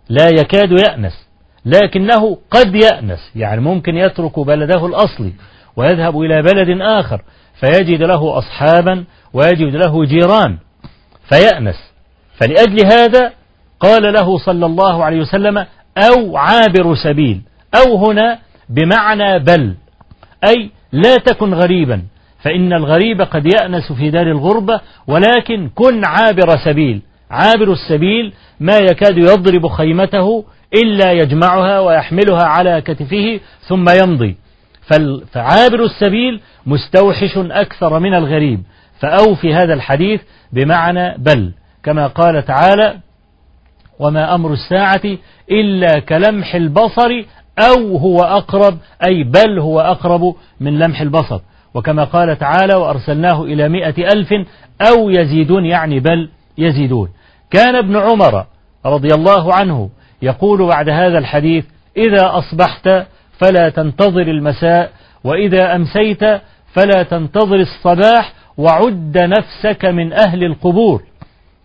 لا يكاد يأنس. لكنه قد يأنس. يعني ممكن يترك بلده الأصلي ويذهب إلى بلد آخر فيجد له أصحابا ويجد له جيران. فيأنس. فلأجل هذا قال له صلى الله عليه وسلم أو عابر سبيل أو هنا بمعنى بل أي لا تكن غريبا فإن الغريب قد يأنس في دار الغربة ولكن كن عابر سبيل. عابر السبيل ما يكاد يضرب خيمته إلا يجمعها ويحملها على كتفه ثم يمضي. فعابر السبيل مستوحش أكثر من الغريب. فأو في هذا الحديث بمعنى بل. كما قال تعالى وما أمر الساعة إلا كلمح البصر أو هو أقرب أي بل هو أقرب من لمح البصر. وكما قال تعالى وأرسلناه إلى مئة ألف أو يزيدون. يعني بل يزيدون. كان ابن عمر رضي الله عنه يقول بعد هذا الحديث إذا أصبحت فلا تنتظر المساء وإذا أمسيت فلا تنتظر الصباح وعد نفسك من أهل القبور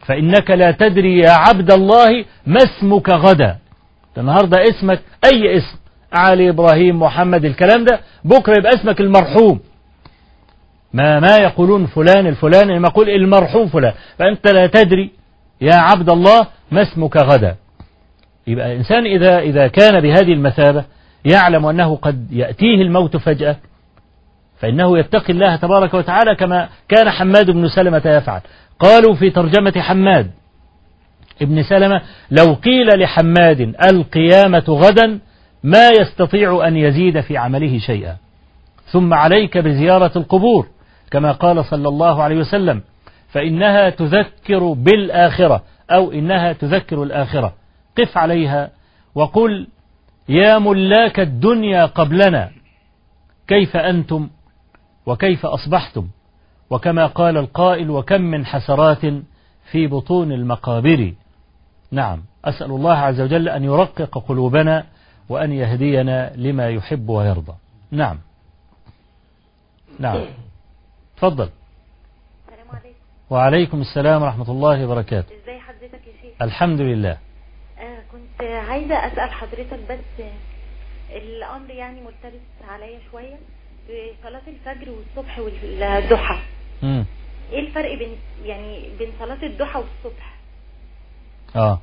فإنك لا تدري يا عبد الله ما اسمك غدا. النهاردة اسمك أي اسم؟ علي إبراهيم محمد الكلام ده بكرة يبقى اسمك المرحوم. ما ما يقولون فلان الفلان لما يقول المرحوم فلان. فأنت لا تدري يا عبد الله ما اسمك غدا. يبقى الإنسان إذا إذا كان بهذه المثابة يعلم أنه قد يأتيه الموت فجأة فإنه يتقي الله تبارك وتعالى كما كان حماد بن سلمة يفعل. قالوا في ترجمة حماد ابن سلمة لو قيل لحماد القيامة غدا ما يستطيع أن يزيد في عمله شيئا. ثم عليك بزيارة القبور كما قال صلى الله عليه وسلم فإنها تذكر بالآخرة أو إنها تذكر الآخرة. قف عليها وقل يا ملاك الدنيا قبلنا كيف أنتم؟ وكيف أصبحتم؟ وكما قال القائل وكم من حسرات في بطون المقابر. نعم أسأل الله عز وجل أن يرقق قلوبنا وأن يهدينا لما يحب ويرضى. نعم. نعم. تفضل. السلام عليكم. وعليكم السلام ورحمة الله وبركاته. إزاي حضرتك يا شيخ؟ الحمد لله. آه كنت عايزة أسأل حضرتك بس الأمر يعني ملتبس عليا شوية. في صلاة الفجر والصبح والضحى. مم. إيه الفرق بين يعني بين صلاة الضحى والصبح؟ آه.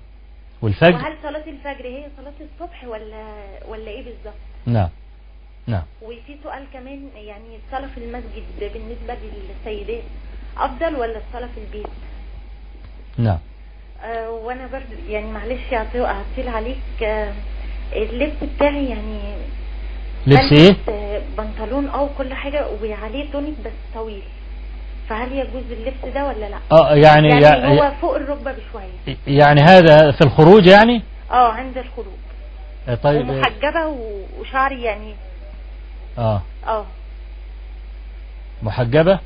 والفجر؟ وهل صلاة الفجر هي صلاة الصبح ولا ولا إيه بالظبط؟ نعم نعم وفي سؤال كمان يعني الصلاة في المسجد بالنسبة للسيدات أفضل ولا الصلاة في البيت؟ نعم آه، وأنا برضه يعني معلش أعطي- اعطيل عليك. آه، اللبس بتاعي يعني لبس إيه؟ آه، بنطلون أو كل حاجة وعليه تونيك بس طويل. فهل يجوز اللبس ده ولا لأ؟ آه يعني يعني يعني, هو فوق الركبة بشوية. يعني هذا في الخروج يعني؟ آه عند الخروج. آه، طيب آه، ومحجبة و- وشعري يعني. آه. آه. محجبة؟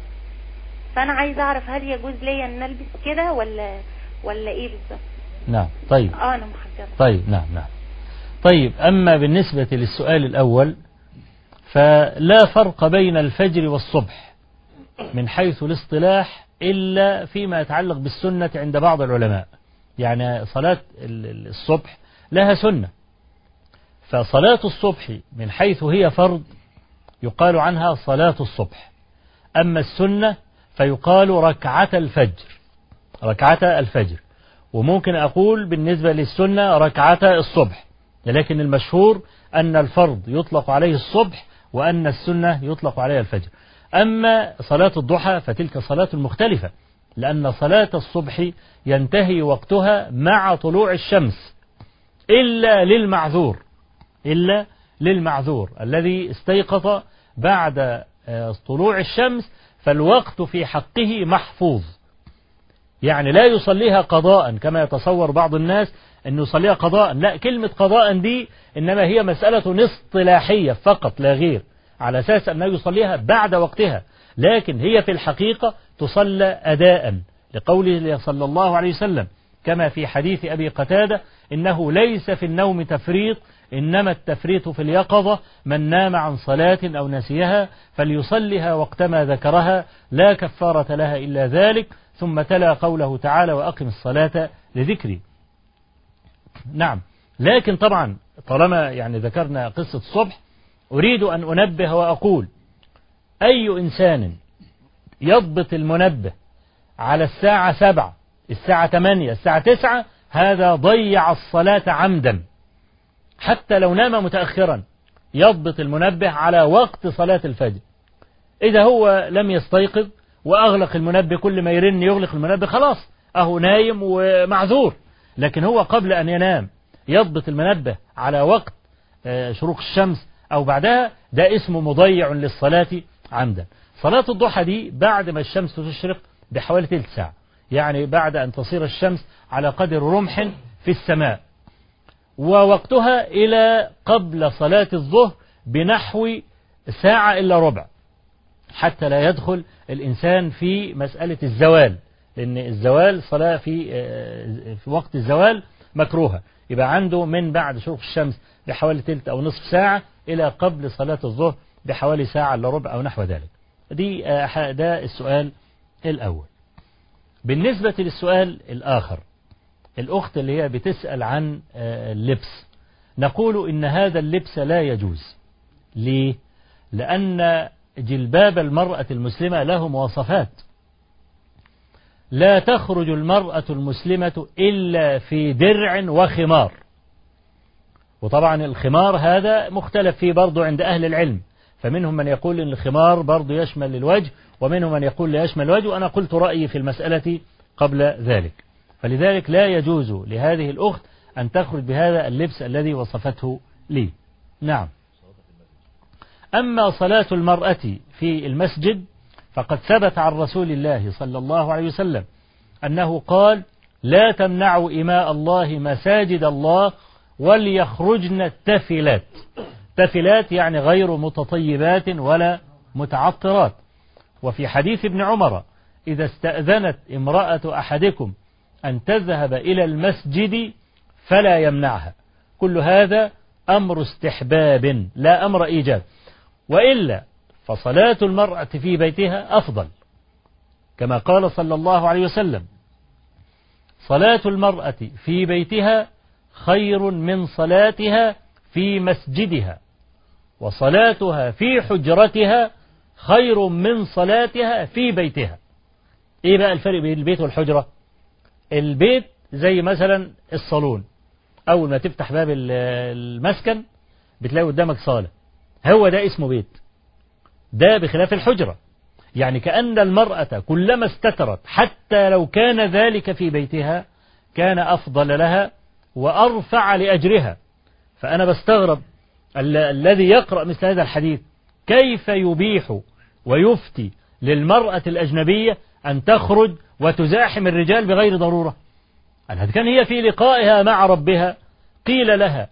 فأنا عايزة أعرف هل يجوز ليا إن ألبس كده ولا ولا إيه بالظبط؟ نعم طيب. آه أنا محجبة. طيب نعم نعم. طيب أما بالنسبة للسؤال الأول فلا فرق بين الفجر والصبح من حيث الاصطلاح إلا فيما يتعلق بالسنة عند بعض العلماء. يعني صلاة ال- ال- الصبح لها سنة. فصلاة الصبح من حيث هي فرض يقال عنها صلاة الصبح. أما السنة فيقال ركعة الفجر. ركعة الفجر. وممكن أقول بالنسبة للسنة ركعة الصبح. لكن المشهور أن الفرض يطلق عليه الصبح وأن السنة يطلق عليها الفجر. أما صلاة الضحى فتلك صلاة مختلفة لأن صلاة الصبح ينتهي وقتها مع طلوع الشمس إلا للمعذور إلا للمعذور الذي استيقظ بعد آه، طلوع الشمس فالوقت في حقه محفوظ. يعني لا يصليها قضاء كما يتصور بعض الناس أن يصليها قضاء. لا كلمة قضاء دي إنما هي مسألة اصطلاحية فقط لا غير. على أساس أنه يصليها بعد وقتها. لكن هي في الحقيقة تصلى أداء لقوله صلى الله عليه وسلم. كما في حديث أبي قتادة إنه ليس في النوم تفريط إنما التفريط في اليقظة. من نام عن صلاة أو نسيها فليصلها وقتما ذكرها. لا كفارة لها إلا ذلك. ثم تلا قوله تعالى وأقم الصلاة لذكري. نعم. لكن طبعا طالما يعني ذكرنا قصة الصبح أريد أن أنبه وأقول أي إنسان يضبط المنبه على الساعة سبعة الساعة ثمانية الساعة تسعة هذا ضيع الصلاة عمدا. حتى لو نام متأخرا يضبط المنبه على وقت صلاة الفجر. إذا هو لم يستيقظ وأغلق المنبه كل ما يرن يغلق المنبه خلاص أهو نايم ومعذور. لكن هو قبل أن ينام يضبط المنبه على وقت آه، شروق الشمس أو بعدها ده اسمه مضيع للصلاة عمدا. صلاة الضحى دي بعد ما الشمس تشرق بحوالي تلت ساعة يعني بعد أن تصير الشمس على قدر رمح في السماء. ووقتها إلى قبل صلاة الظهر بنحو ساعة إلا ربع حتى لا يدخل الإنسان في مسألة الزوال. لأن الزوال صلاة في آه، في وقت الزوال مكروهة. يبقى عنده من بعد شروق الشمس بحوالي تلت أو نصف ساعة إلى قبل صلاة الظهر بحوالي ساعة إلا ربع أو نحو ذلك. دي آه، ده السؤال الأول. بالنسبة للسؤال الآخر الأخت اللي هي بتسأل عن آه، اللبس. نقول إن هذا اللبس لا يجوز. ليه؟ لأن جلباب المرأة المسلمة له مواصفات. لا تخرج المرأة المسلمة إلا في درع وخمار. وطبعا الخمار هذا مختلف فيه برضه عند أهل العلم. فمنهم من يقول أن الخمار برضه يشمل الوجه ومنهم من يقول لا يشمل الوجه وأنا قلت رأيي في المسألة قبل ذلك. فلذلك لا يجوز لهذه الأخت أن تخرج بهذا اللبس الذي وصفته لي. نعم. أما صلاة المرأة في المسجد فقد ثبت عن رسول الله صلى الله عليه وسلم أنه قال لا تمنعوا إماء الله مساجد الله وليخرجن تفلات تفلات يعني غير متطيبات ولا متعطرات. وفي حديث ابن عمر إذا استأذنت امرأة أحدكم أن تذهب إلى المسجد فلا يمنعها. كل هذا أمر استحباب لا أمر إيجاب. وإلا فصلاة المرأة في بيتها أفضل كما قال صلى الله عليه وسلم صلاة المرأة في بيتها خير من صلاتها في مسجدها وصلاتها في حجرتها خير من صلاتها في بيتها. إيه بقى الفرق بين البيت والحجرة؟ البيت زي مثلا الصالون أول ما تفتح باب المسكن بتلاقي قدامك صالة هو ده اسمه بيت. ده بخلاف الحجرة. يعني كأن المرأة كلما استترت حتى لو كان ذلك في بيتها كان أفضل لها وأرفع لأجرها. فأنا بستغرب ال الذي يقرأ مثل هذا الحديث كيف يبيح ويفتي للمرأة الأجنبية أن تخرج وتزاحم الرجال بغير ضرورة. هذا كان هي في لقائها مع ربها قيل لها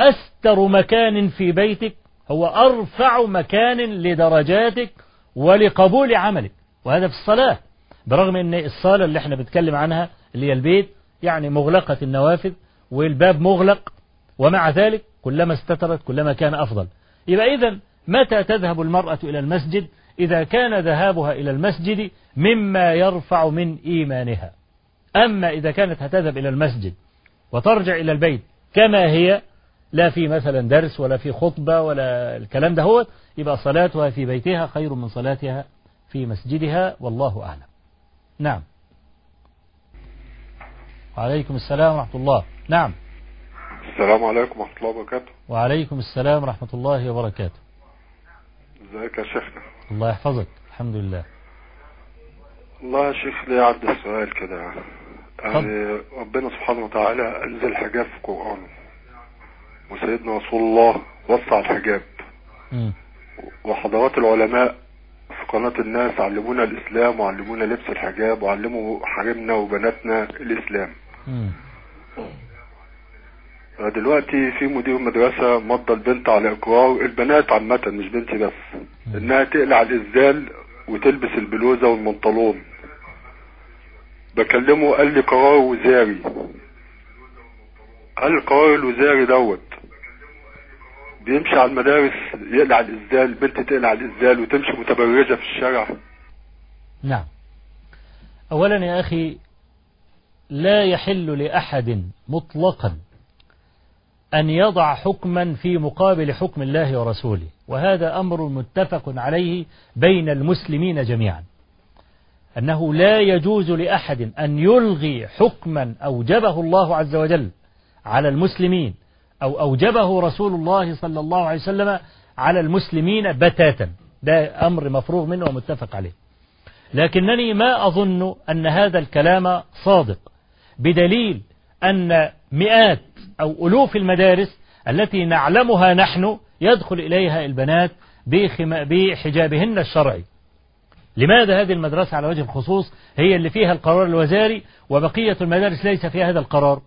أستر مكان في بيتك هو أرفع مكان لدرجاتك ولقبول عملك. وهذا في الصلاة. برغم أن الصلاة اللي إحنا بنتكلم عنها اللي هي البيت يعني مغلقة النوافذ والباب مغلق ومع ذلك كلما استترت كلما كان أفضل. يبقى إذا متى تذهب المرأة إلى المسجد؟ إذا كان ذهابها إلى المسجد مما يرفع من إيمانها. أما إذا كانت هتذهب إلى المسجد وترجع إلى البيت كما هي لا في مثلا درس ولا في خطبة ولا الكلام ده هو يبقى صلاتها في بيتها خير من صلاتها في مسجدها والله أعلم. نعم. وعليكم السلام ورحمة الله. نعم. السلام عليكم ورحمة الله وبركاته. وعليكم السلام ورحمة الله وبركاته. إزيك يا شيخنا؟ الله يحفظك. الحمد لله. والله يا شيخ لي عدى السؤال كده؟ يعني ربنا سبحانه وتعالى أنزل الحجاب في القرآن. وسيدنا رسول الله وسع الحجاب. وحضرات العلماء في قناة الناس علمونا الإسلام وعلمونا لبس الحجاب وعلموا حريمنا وبناتنا الإسلام. دلوقتي في مدير مدرسة مضى البنت على إقرار البنات عامة مش بنتي بس إنها تقلع الإزدال وتلبس البلوزة والمنطلون بكلمه قال لي قرار وزاري. قال القرار الوزاري دوت بيمشي على المدارس يقلع الإزدال البنت تقلع الإزدال وتمشي متبرجة في الشارع؟ نعم. أولا يا أخي لا يحل لأحد مطلقا أن يضع حكما في مقابل حكم الله ورسوله وهذا أمر متفق عليه بين المسلمين جميعا. أنه لا يجوز لأحد أن يلغي حكما أوجبه الله عز وجل على المسلمين أو أوجبه رسول الله صلى الله عليه وسلم على المسلمين بتاتا. ده أمر مفروغ منه ومتفق عليه. لكنني ما أظن أن هذا الكلام صادق بدليل أن مئات أو ألوف المدارس التي نعلمها نحن يدخل إليها البنات. بحجابهن الشرعي. لماذا هذه المدرسة على وجه الخصوص هي اللي فيها القرار الوزاري وبقية المدارس ليس فيها هذا القرار؟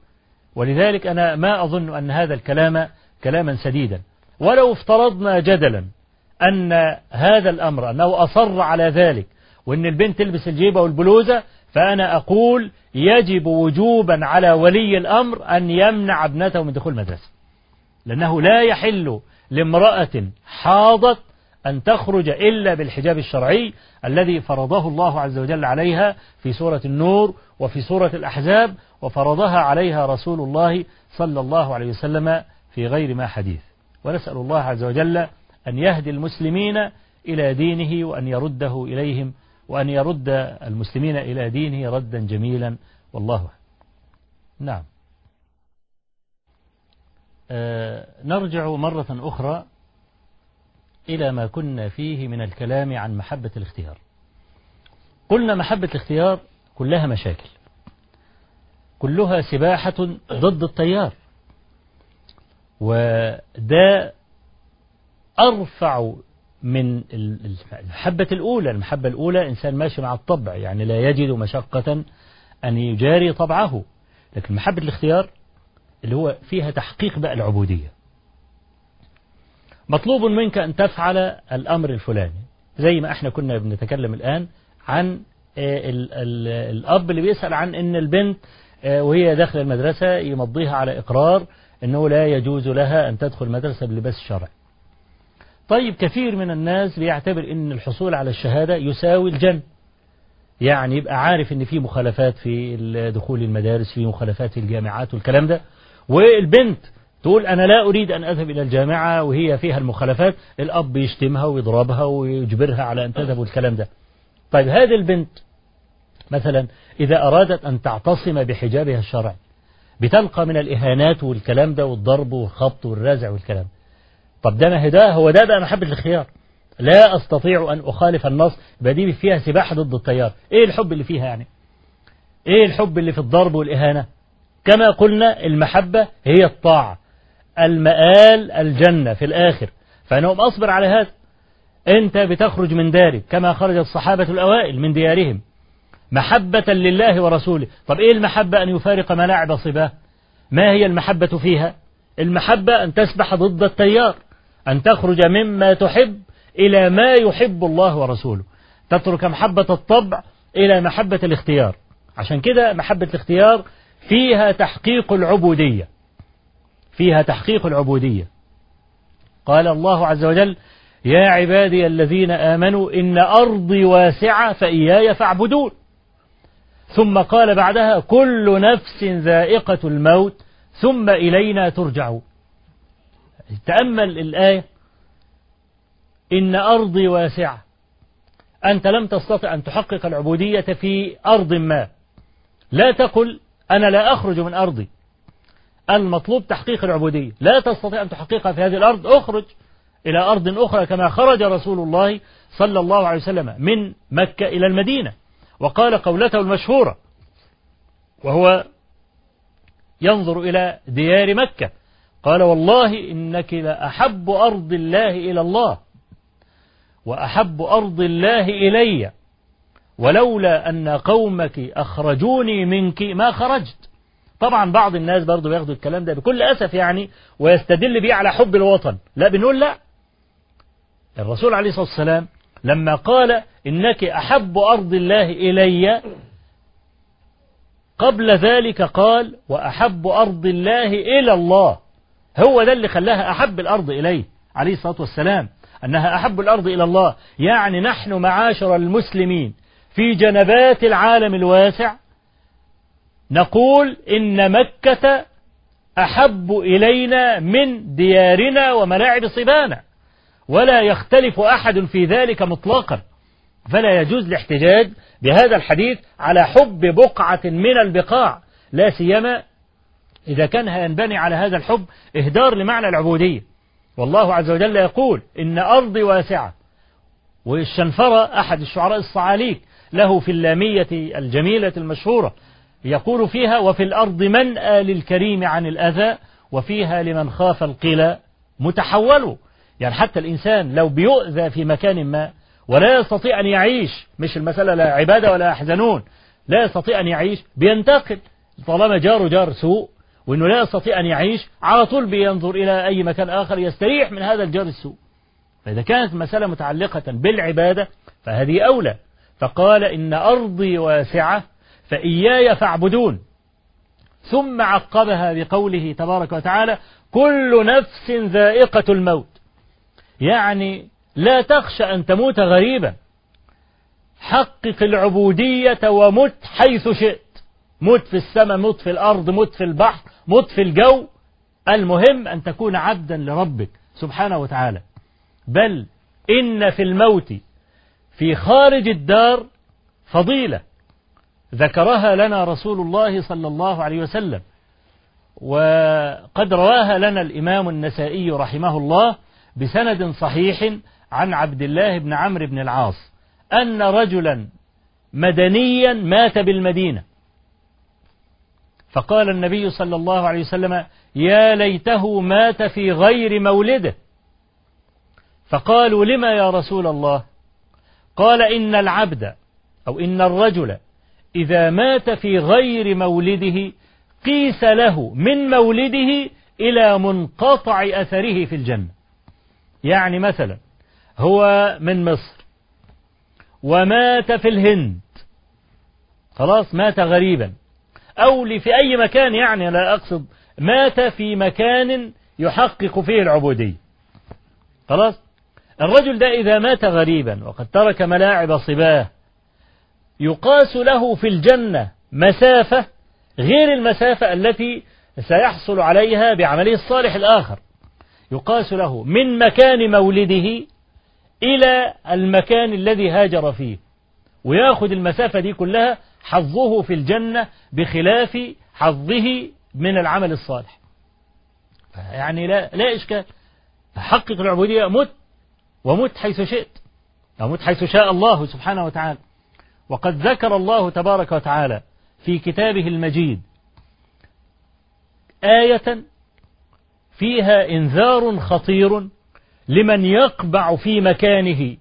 ولذلك أنا ما أظن أن هذا الكلام كلاما سديدا. ولو افترضنا جدلا أن هذا الأمر أنه أصر على ذلك وأن البنت تلبس الجيبة والبلوزة فأنا أقول يجب وجوبا على ولي الأمر أن يمنع ابنته من دخول المدرسة. لأنه لا يحل لامرأة حاضت أن تخرج إلا بالحجاب الشرعي الذي فرضه الله عز وجل عليها في سورة النور وفي سورة الأحزاب وفرضها عليها رسول الله صلى الله عليه وسلم في غير ما حديث. ونسأل الله عز وجل أن يهدي المسلمين إلى دينه وأن يرده إليهم وأن يرد المسلمين إلى دينه ردا جميلا. والله نعم. آه، نرجع مرة أخرى إلى ما كنا فيه من الكلام عن محبة الاختيار. قلنا محبة الاختيار كلها مشاكل. كلها سباحة ضد التيار. وده أرفع من المحبة الأولى. المحبة الأولى إنسان ماشي مع الطبع يعني لا يجد مشقة أن يجاري طبعه. لكن محبة الاختيار اللي هو فيها تحقيق بقى العبودية. مطلوب منك أن تفعل الأمر الفلاني. زي ما إحنا كنا بنتكلم الآن عن ال الأب اللي بيسأل عن أن البنت وهي داخل المدرسة يمضيها على إقرار أنه لا يجوز لها أن تدخل مدرسة بلباس شرعي. طيب كثير من الناس بيعتبر أن الحصول على الشهادة يساوي الجنة. يعني يبقى عارف أن في مخالفات في دخول المدارس في مخالفات الجامعات والكلام ده. والبنت تقول أنا لا أريد أن أذهب إلى الجامعة وهي فيها المخالفات الأب يشتمها ويضربها ويجبرها على أن تذهب والكلام ده. طيب هذه البنت مثلا إذا أرادت أن تعتصم بحجابها الشرعي بتلقى من الإهانات والكلام ده والضرب والخبط والرزع والكلام. طب ده ما ده هو ده بقى محبة الخيار. لا أستطيع أن أخالف النص يبقى دي فيها سباحة ضد التيار. إيه الحب اللي فيها يعني؟ إيه الحب اللي في الضرب والإهانة؟ كما قلنا المحبة هي الطاعة. المآل الجنة في الآخر. فأنهم أصبر على هذا. أنت بتخرج من دارك كما خرج الصحابة الأوائل من ديارهم. محبة لله ورسوله. طب إيه المحبة أن يفارق ملاعب صباه ما هي المحبة فيها؟ المحبة أن تسبح ضد التيار. أن تخرج مما تحب إلى ما يحب الله ورسوله. تترك محبة الطبع إلى محبة الاختيار. عشان كده محبة الاختيار فيها تحقيق العبودية. فيها تحقيق العبودية. قال الله عز وجل يا عبادي الذين آمنوا إن أرضي واسعة فإياي فاعبدون. ثم قال بعدها كل نفس ذائقة الموت ثم إلينا ترجعون. تأمل الآية إن أرضي واسعة. أنت لم تستطع أن تحقق العبودية في أرض ما. لا تقل أنا لا أخرج من أرضي. المطلوب تحقيق العبودية. لا تستطيع أن تحققها في هذه الأرض. أخرج إلى أرض أخرى كما خرج رسول الله صلى الله عليه وسلم من مكة إلى المدينة. وقال قولته المشهورة وهو ينظر إلى ديار مكة. قال والله إنك لأحب أرض الله إلى الله وأحب أرض الله إلي ولولا أن قومك أخرجوني منك ما خرجت. طبعا بعض الناس برضو بياخدوا الكلام ده بكل أسف يعني ويستدل به على حب الوطن. لا بنقول لا. الرسول عليه الصلاة والسلام لما قال إنك أحب أرض الله إلي قبل ذلك قال وأحب أرض الله إلى الله. هو ده اللي خلاها أحب الأرض إليه عليه الصلاة والسلام أنها أحب الأرض إلى الله. يعني نحن معاشر المسلمين في جنبات العالم الواسع نقول إن مكة أحب إلينا من ديارنا وملاعب صبانا ولا يختلف أحد في ذلك مطلقا. فلا يجوز الاحتجاج بهذا الحديث على حب بقعة من البقاع لا سيما إذا كان ينبني على هذا الحب إهدار لمعنى العبودية. والله عز وجل يقول إن أرضي واسعة. والشنفرة أحد الشعراء الصعاليك له في اللامية الجميلة المشهورة يقول فيها وفي الأرض منأى للكريم عن الأذى وفيها لمن خاف القلى متحول يعني حتى الإنسان لو بيؤذى في مكان ما ولا يستطيع أن يعيش مش المسألة لا عبادة ولا يحزنون لا يستطيع أن يعيش بينتقل طالما جاره جار سوء وأنه لا يستطيع أن يعيش على طول بينظر إلى أي مكان آخر يستريح من هذا الجار السوء. فإذا كانت المسألة متعلقة بالعبادة فهذه أولى. فقال إن أرضي واسعة فإياي فاعبدون. ثم عقبها بقوله تبارك وتعالى كل نفس ذائقة الموت. يعني لا تخشى أن تموت غريبا. حقق العبودية ومت حيث شئت. مت في السماء مت في الأرض مت في البحر مت في الجو. المهم أن تكون عبدا لربك سبحانه وتعالى. بل إن في الموت في خارج الدار فضيلة. ذكرها لنا رسول الله صلى الله عليه وسلم. وقد رواها لنا الإمام النسائي رحمه الله بسند صحيح عن عبد الله بن عمرو بن العاص أن رجلا مدنيا مات بالمدينة. فقال النبي صلى الله عليه وسلم يا ليته مات في غير مولده. فقالوا لما يا رسول الله؟ قال إن العبد أو إن الرجل إذا مات في غير مولده قيس له من مولده إلى منقطع أثره في الجنة. يعني مثلا هو من مصر ومات في الهند. خلاص مات غريبا. أو في أي مكان يعني لا أقصد مات في مكان يحقق فيه العبودية. خلاص؟ الرجل ده إذا مات غريبا وقد ترك ملاعب صباه يقاس له في الجنة مسافة غير المسافة التي سيحصل عليها بعمله الصالح الآخر. يقاس له من مكان مولده إلى المكان الذي هاجر فيه ويأخذ المسافة دي كلها حظه في الجنة بخلاف حظه من العمل الصالح. يعني لا, لا إشكال. حقق العبودية مت ومت حيث شئت أو مت حيث شاء الله سبحانه وتعالى. وقد ذكر الله تبارك وتعالى في كتابه المجيد آية فيها إنذار خطير لمن يقبع في مكانه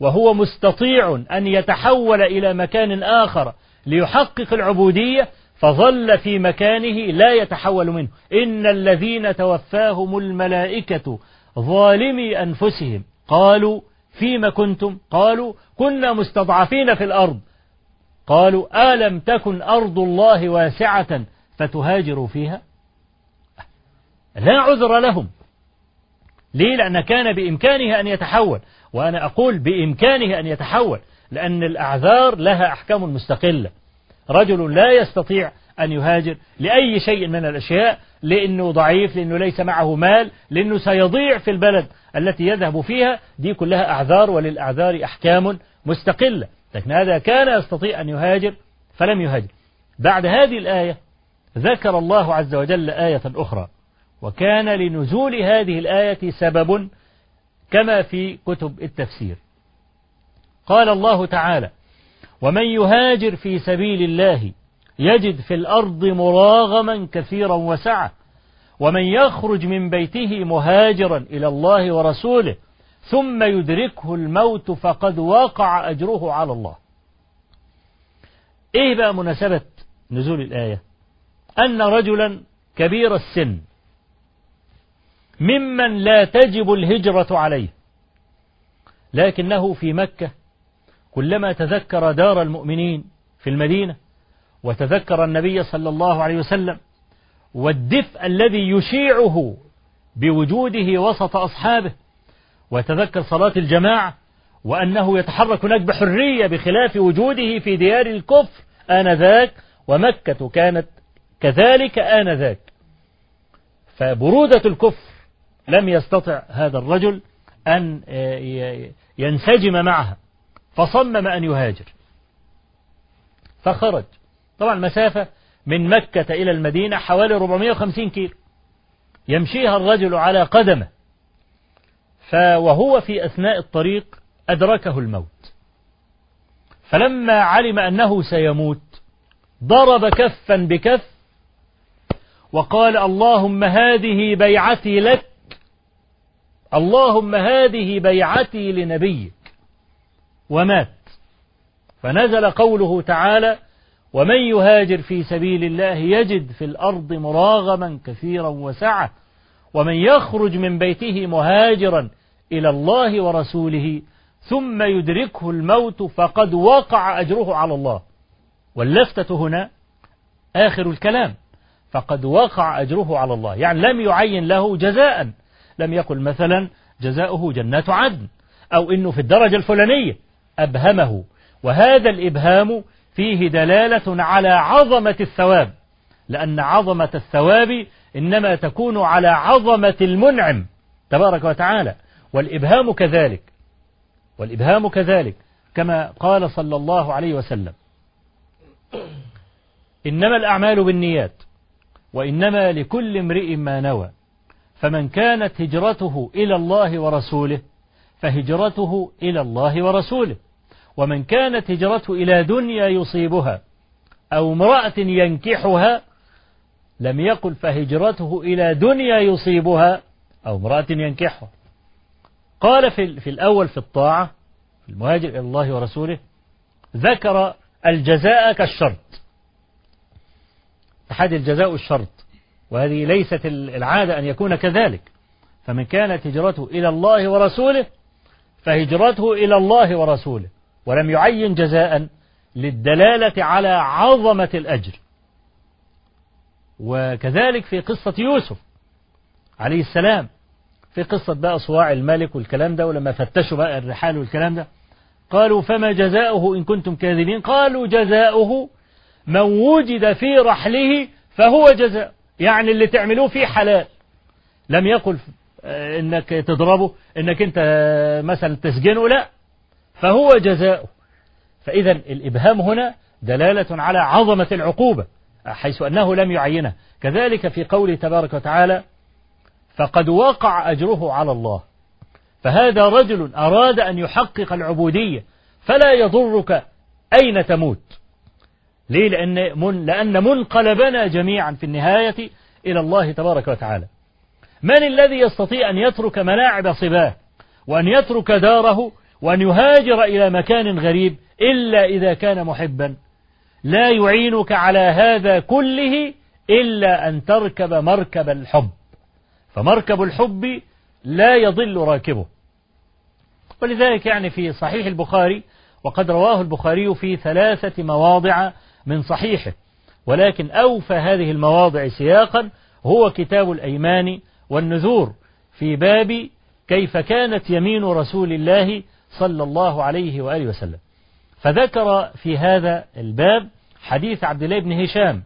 وهو مستطيع أن يتحول إلى مكان آخر ليحقق العبودية فظل في مكانه لا يتحول منه. إن الذين توفاهم الملائكة ظالمي أنفسهم. قالوا فيما كنتم؟ قالوا كنا مستضعفين في الأرض. قالوا ألم تكن أرض الله واسعة فتهاجروا فيها؟ لا عذر لهم. ليه؟ لأن كان بإمكانه أن يتحول. وأنا أقول بإمكانه أن يتحول لأن الأعذار لها أحكام مستقلة. رجل لا يستطيع أن يهاجر لأي شيء من الأشياء لأنه ضعيف لأنه ليس معه مال لأنه سيضيع في البلد التي يذهب فيها. دي كلها أعذار وللأعذار أحكام مستقلة. لكن هذا كان يستطيع أن يهاجر فلم يهاجر. بعد هذه الآية ذكر الله عز وجل آية أخرى وكان لنزول هذه الآية سبب كما في كتب التفسير. قال الله تعالى ومن يهاجر في سبيل الله يجد في الأرض مراغما كثيرا وسعة ومن يخرج من بيته مهاجرا إلى الله ورسوله ثم يدركه الموت فقد وقع أجره على الله. إيه بقى مناسبة نزول الآية؟ أن رجلا كبير السن ممن لا تجب الهجرة عليه لكنه في مكة كلما تذكر دار المؤمنين في المدينة وتذكر النبي صلى الله عليه وسلم والدفء الذي يشيعه بوجوده وسط أصحابه ويتذكر صلاة الجماعة وأنه يتحرك هناك بحرية بخلاف وجوده في ديار الكفر آنذاك ومكة كانت كذلك آنذاك. فبرودة الكفر لم يستطع هذا الرجل أن ينسجم معها فصمم أن يهاجر. فخرج. طبعا مسافة من مكة إلى المدينة حوالي 450 كيلو. يمشيها الرجل على قدمه. وهو في أثناء الطريق أدركه الموت. فلما علم أنه سيموت ضرب كفا بكف وقال اللهم هذه بيعتي لك اللهم هذه بيعتي لنبيك. ومات. فنزل قوله تعالى ومن يهاجر في سبيل الله يجد في الأرض مراغما كثيرا وسعة ومن يخرج من بيته مهاجرا إلى الله ورسوله ثم يدركه الموت فقد وقع أجره على الله. واللفتة هنا آخر الكلام فقد وقع أجره على الله. يعني لم يعين له جزاء. لم يقل مثلا جزاؤه جنات عدن أو إنه في الدرجة الفلانية أبهمه. وهذا الإبهام فيه دلالة على عظمة الثواب لأن عظمة الثواب إنما تكون على عظمة المنعم تبارك وتعالى. والإبهام كذلك والإبهام كذلك كما قال صلى الله عليه وسلم إنما الأعمال بالنيات وإنما لكل امرئ ما نوى. فمن كانت هجرته إلى الله ورسوله فهجرته إلى الله ورسوله. ومن كانت هجرته إلى دنيا يصيبها أو امرأة ينكحها لم يقل فهجرته إلى دنيا يصيبها أو امرأة ينكحها. قال في, في الأول في الطاعة في المهاجر إلى الله ورسوله ذكر الجزاء كالشرط. أحد الجزاء الشرط وهذه ليست العادة أن يكون كذلك. فمن كانت هجرته إلى الله ورسوله فهجرته إلى الله ورسوله. ولم يعين جزاء للدلالة على عظمة الأجر. وكذلك في قصة يوسف عليه السلام في قصة بقى صواع الملك والكلام ده ولما فتشوا بقى الرحال والكلام ده قالوا فما جزاؤه إن كنتم كاذبين؟ قالوا جزاؤه من وجد في رحله فهو جزاء يعني اللي تعملوه فيه حلال. لم يقل إنك تضربه إنك أنت مثلا تسجنه لا. فهو جزاؤه. فإذا الإبهام هنا دلالة على عظمة العقوبة حيث أنه لم يعينها كذلك في قوله تبارك وتعالى فقد وقع أجره على الله فهذا رجل أراد أن يحقق العبودية فلا يضرك أين تموت. ليه؟ لأن, من لأن منقلبنا جميعا في النهاية إلى الله تبارك وتعالى. من الذي يستطيع أن يترك ملاعب صباه وأن يترك داره وأن يهاجر إلى مكان غريب إلا إذا كان محبا. لا يعينك على هذا كله إلا أن تركب مركب الحب. فمركب الحب لا يضل راكبه. ولذلك يعني في صحيح البخاري وقد رواه البخاري في ثلاثة مواضع من صحيحه. ولكن أوفى هذه المواضع سياقا هو كتاب الأيمان والنذور في باب كيف كانت يمين رسول الله صلى الله عليه وآله وسلم. فذكر في هذا الباب حديث عبد الله بن هشام.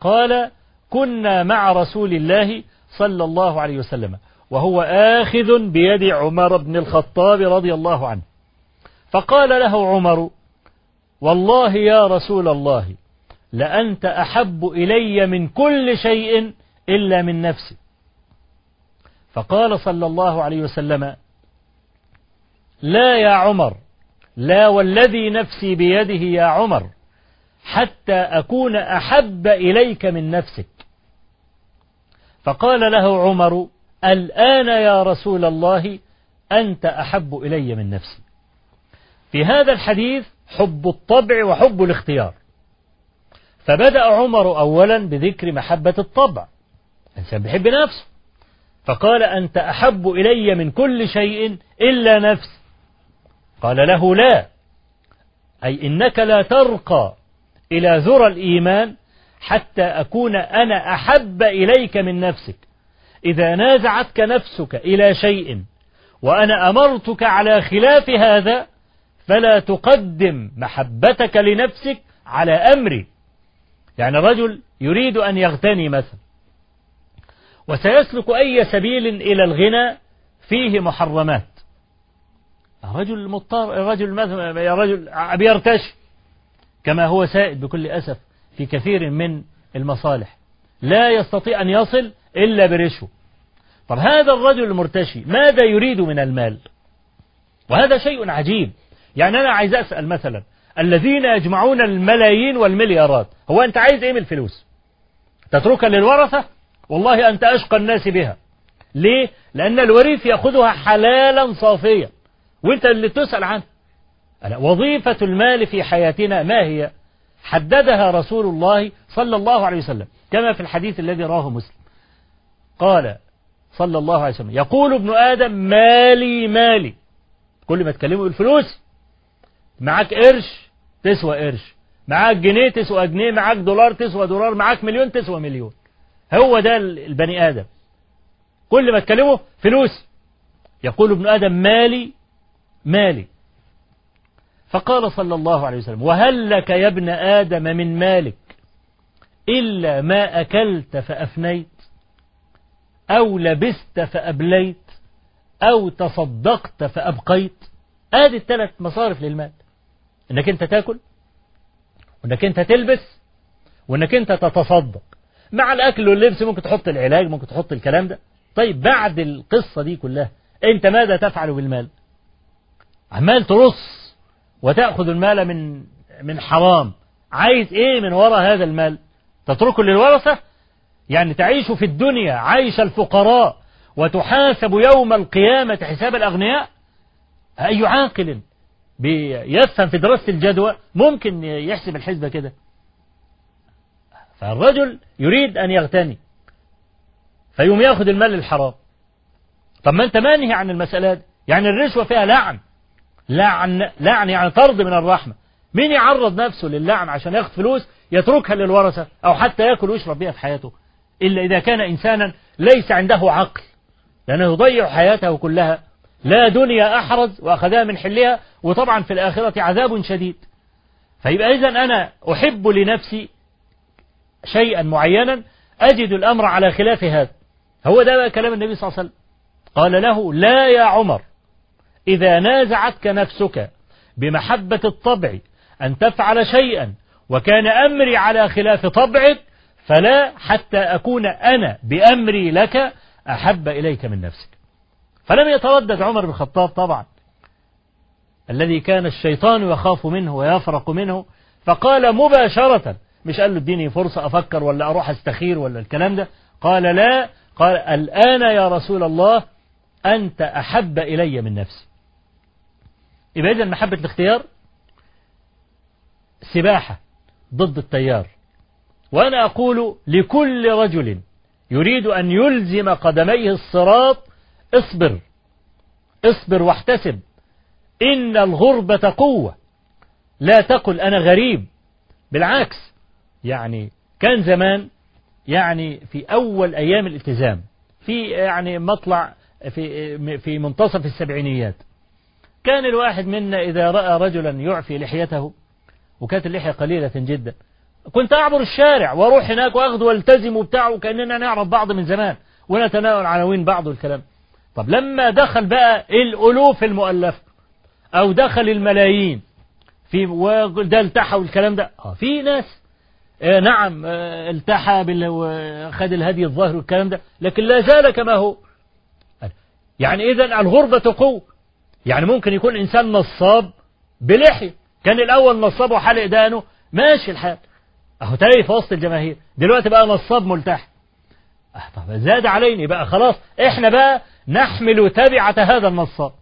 قال كنا مع رسول الله صلى الله عليه وسلم وهو آخذ بيد عمر بن الخطاب رضي الله عنه. فقال له عمر والله يا رسول الله لأنت أحب إلي من كل شيء إلا من نفسي. فقال صلى الله عليه وسلم لا يا عمر لا والذي نفسي بيده يا عمر حتى أكون أحب إليك من نفسك. فقال له عمر الآن يا رسول الله أنت أحب إلي من نفسي. في هذا الحديث حب الطبع وحب الاختيار. فبدأ عمر أولا بذكر محبة الطبع الإنسان بيحب نفسه. فقال أنت أحب إلي من كل شيء إلا نفسي. قال له لا. أي إنك لا ترقى إلى ذرى الإيمان حتى أكون أنا أحب إليك من نفسك. إذا نازعتك نفسك إلى شيء وأنا أمرتك على خلاف هذا فلا تقدم محبتك لنفسك على أمري. يعني رجل يريد أن يغتني مثلا. وسيسلك أي سبيل إلى الغنى فيه محرمات. رجل مضطر رجل مثلا يا رجل بيرتشي كما هو سائد بكل أسف في كثير من المصالح لا يستطيع أن يصل إلا برشوة. طب هذا الرجل المرتشي ماذا يريد من المال؟ وهذا شيء عجيب. يعني أنا عايز أسأل مثلا الذين يجمعون الملايين والمليارات هو أنت عايز إيه من الفلوس؟ تتركها للورثة؟ والله أنت أشقى الناس بها. ليه؟ لأن الوريث يأخذها حلالا صافيا. وانت اللي تسأل عنه. وظيفة المال في حياتنا ما هي؟ حددها رسول الله صلى الله عليه وسلم كما في الحديث الذي رواه مسلم. قال صلى الله عليه وسلم يقول ابن آدم مالي مالي. كل ما تكلمه الفلوس معاك قرش تسوى قرش. معاك جنيه تسوى جنيه. معاك دولار تسوى دولار. معاك مليون تسوى مليون. هو ده البني آدم. كل ما تكلمه فلوس. يقول ابن آدم مالي مالي. فقال صلى الله عليه وسلم وهل لك يا ابن آدم من مالك إلا ما أكلت فأفنيت أو لبست فأبليت أو تصدقت فأبقيت آدي الثلاث مصارف للمال. إنك أنت تأكل وإنك أنت تلبس وإنك أنت تتصدق. مع الأكل واللبس ممكن تحط العلاج ممكن تحط الكلام ده. طيب بعد القصة دي كلها أنت ماذا تفعل بالمال؟ عمال ترص وتأخذ المال من من حرام. عايز إيه من وراء هذا المال؟ تتركه للورثة؟ يعني تعيش في الدنيا عيش الفقراء وتحاسب يوم القيامة حساب الأغنياء؟ أي عاقل بيفهم في دراسة الجدوى ممكن يحسب الحسبة كده؟ فالرجل يريد أن يغتني فيوم يأخذ المال الحرام. طب ما أنت مانهي عن المسألة دي؟ يعني الرشوة فيها لعن. لعن لعن يعني طرد من الرحمة. مين يعرض نفسه للعن عشان ياخذ فلوس يتركها للورثة أو حتى يأكل ويشرب بها في حياته؟ إلا إذا كان إنسانا ليس عنده عقل. لأنه يضيع حياته كلها. لا دنيا أحرز وأخذها من حلها وطبعا في الآخرة عذاب شديد. فيبقى إذا أنا أحب لنفسي شيئا معينا أجد الأمر على خلاف هذا. هو ده بقى كلام النبي صلى الله عليه وسلم. قال له لا يا عمر. إذا نازعتك نفسك بمحبة الطبع أن تفعل شيئا وكان أمري على خلاف طبعك فلا حتى أكون أنا بأمري لك أحب إليك من نفسك. فلم يتردد عمر بن الخطاب طبعا الذي كان الشيطان يخاف منه ويفرق منه فقال مباشرة مش قال له اديني فرصة أفكر ولا أروح أستخير ولا الكلام ده قال لا قال الآن يا رسول الله أنت أحب إلي من نفسي. يبقى إذن محبة الاختيار سباحة ضد التيار. وأنا أقول لكل رجل يريد أن يلزم قدميه الصراط اصبر اصبر واحتسب. إن الغربة قوة. لا تقل أنا غريب. بالعكس يعني كان زمان يعني في أول أيام الالتزام في يعني مطلع في في منتصف السبعينيات كان الواحد منا إذا رأى رجلا يعفي لحيته وكانت اللحية قليلة جدا. كنت أعبر الشارع وأروح هناك وأخذ وألتزم وبتاع وكأننا نعرف بعض من زمان ونتناول عناوين بعض والكلام طب لما دخل بقى الألوف المؤلفة أو دخل الملايين في وده التحى والكلام ده. آه في ناس آه نعم آه التحى وخد الهدي الظاهر والكلام ده لكن لا زال كما هو. يعني إذا الغربة قوة. يعني ممكن يكون إنسان نصاب بلحية. كان الأول نصاب وحلق دانه ماشي الحال. أهو تلاقي في وسط الجماهير. دلوقتي بقى نصاب ملتحي. أه طب زاد علينا بقى خلاص. إحنا بقى نحمل تبعة هذا النصاب.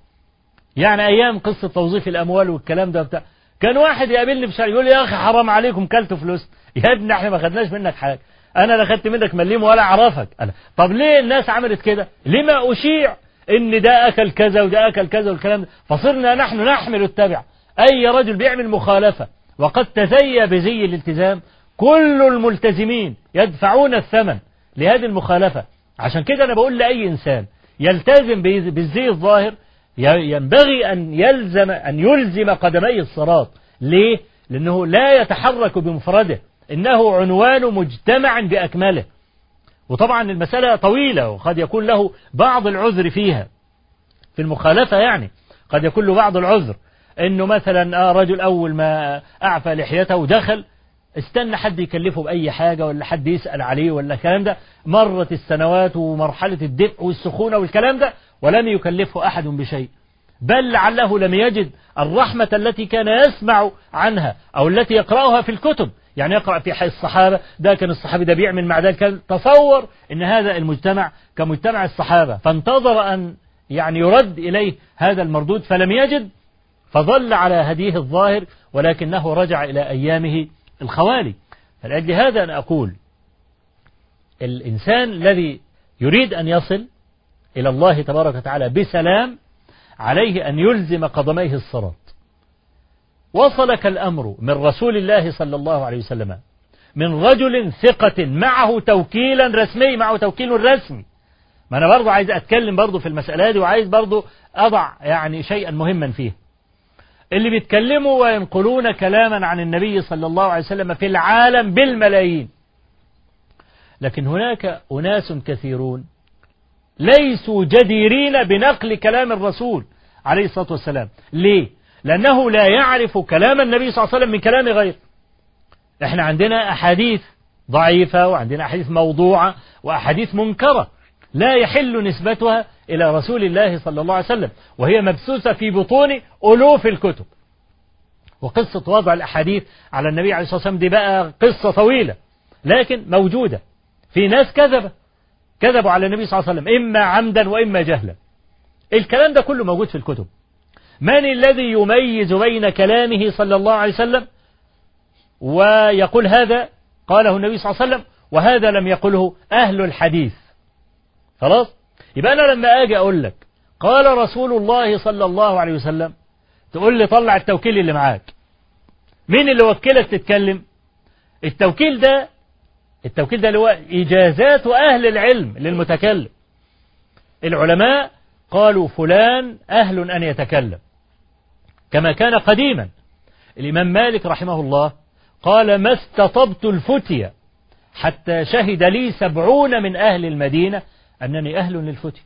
يعني أيام قصة توظيف الأموال والكلام ده بتاع كان واحد يقابلني بشارع يقول لي يا أخي حرام عليكم كلتوا فلوس. يا ابني إحنا ما خدناش منك حاجة. أنا لا خدت منك مليم ولا أعرفك. أنا طب ليه الناس عملت كده؟ لما أشيع إن ده أكل كذا وده أكل كذا والكلام ده. فصرنا نحن نحمل التبع. أي رجل بيعمل مخالفة وقد تزي بزي الالتزام كل الملتزمين يدفعون الثمن لهذه المخالفة. عشان كده أنا بقول لأي إنسان يلتزم بالزي الظاهر ينبغي أن يلزم أن يلزم قدمي الصراط. ليه؟ لأنه لا يتحرك بمفرده. إنه عنوان مجتمع بأكمله. وطبعا المسألة طويلة وقد يكون له بعض العذر فيها. في المخالفة يعني قد يكون له بعض العذر. إنه مثلا رجل أول ما أعفى لحيته ودخل استنى حد يكلفه بأي حاجة ولا حد يسأل عليه ولا الكلام ده. مرت السنوات ومرحلة الدفء والسخونة والكلام ده ولم يكلفه أحد بشيء. بل لعله لم يجد الرحمة التي كان يسمع عنها أو التي يقرأها في الكتب. يعني يقرأ في حي الصحابة ده كان الصحابي ده بيعمل مع ذلك تصور إن هذا المجتمع كمجتمع الصحابة. فانتظر أن يعني يرد إليه هذا المردود فلم يجد فظل على هديه الظاهر ولكنه رجع إلى أيامه الخوالي. فلأجل هذا أنا أقول الإنسان الذي يريد أن يصل إلى الله تبارك وتعالى بسلام عليه أن يلزم قدميه الصراط وصلك الأمر من رسول الله صلى الله عليه وسلم من رجل ثقة معه توكيلا رسمي معه توكيل رسمي. ما أنا برضو عايز أتكلم برضو في المسألة دي وعايز برضو أضع يعني شيئا مهما فيه. اللي بيتكلموا وينقلون كلاما عن النبي صلى الله عليه وسلم في العالم بالملايين. لكن هناك أناس كثيرون ليسوا جديرين بنقل كلام الرسول عليه الصلاة والسلام. ليه؟ لأنه لا يعرف كلام النبي صلى الله عليه وسلم من كلام غيره إحنا عندنا أحاديث ضعيفة وعندنا أحاديث موضوعة وأحاديث منكرة. لا يحل نسبتها إلى رسول الله صلى الله عليه وسلم وهي مبثوثة في بطون ألوف الكتب. وقصة وضع الأحاديث على النبي عليه الصلاة والسلام دي بقى قصة طويلة لكن موجودة. في ناس كذبة كذبوا على النبي صلى الله عليه وسلم إما عمدا وإما جهلا. الكلام ده كله موجود في الكتب. من الذي يميز بين كلامه صلى الله عليه وسلم ويقول هذا؟ قاله النبي صلى الله عليه وسلم وهذا لم يقله أهل الحديث. خلاص؟ يبقى أنا لما أجي أقول لك قال رسول الله صلى الله عليه وسلم تقول لي طلع التوكيل اللي معاك. مين اللي وكلك تتكلم؟ التوكيل ده التوكيل ده اللي هو إجازات أهل العلم للمتكلم. العلماء قالوا فلان أهل أن يتكلم. كما كان قديما. الإمام مالك رحمه الله قال ما استطبت الفتية حتى شهد لي سبعون من أهل المدينة أنني أهل للفتية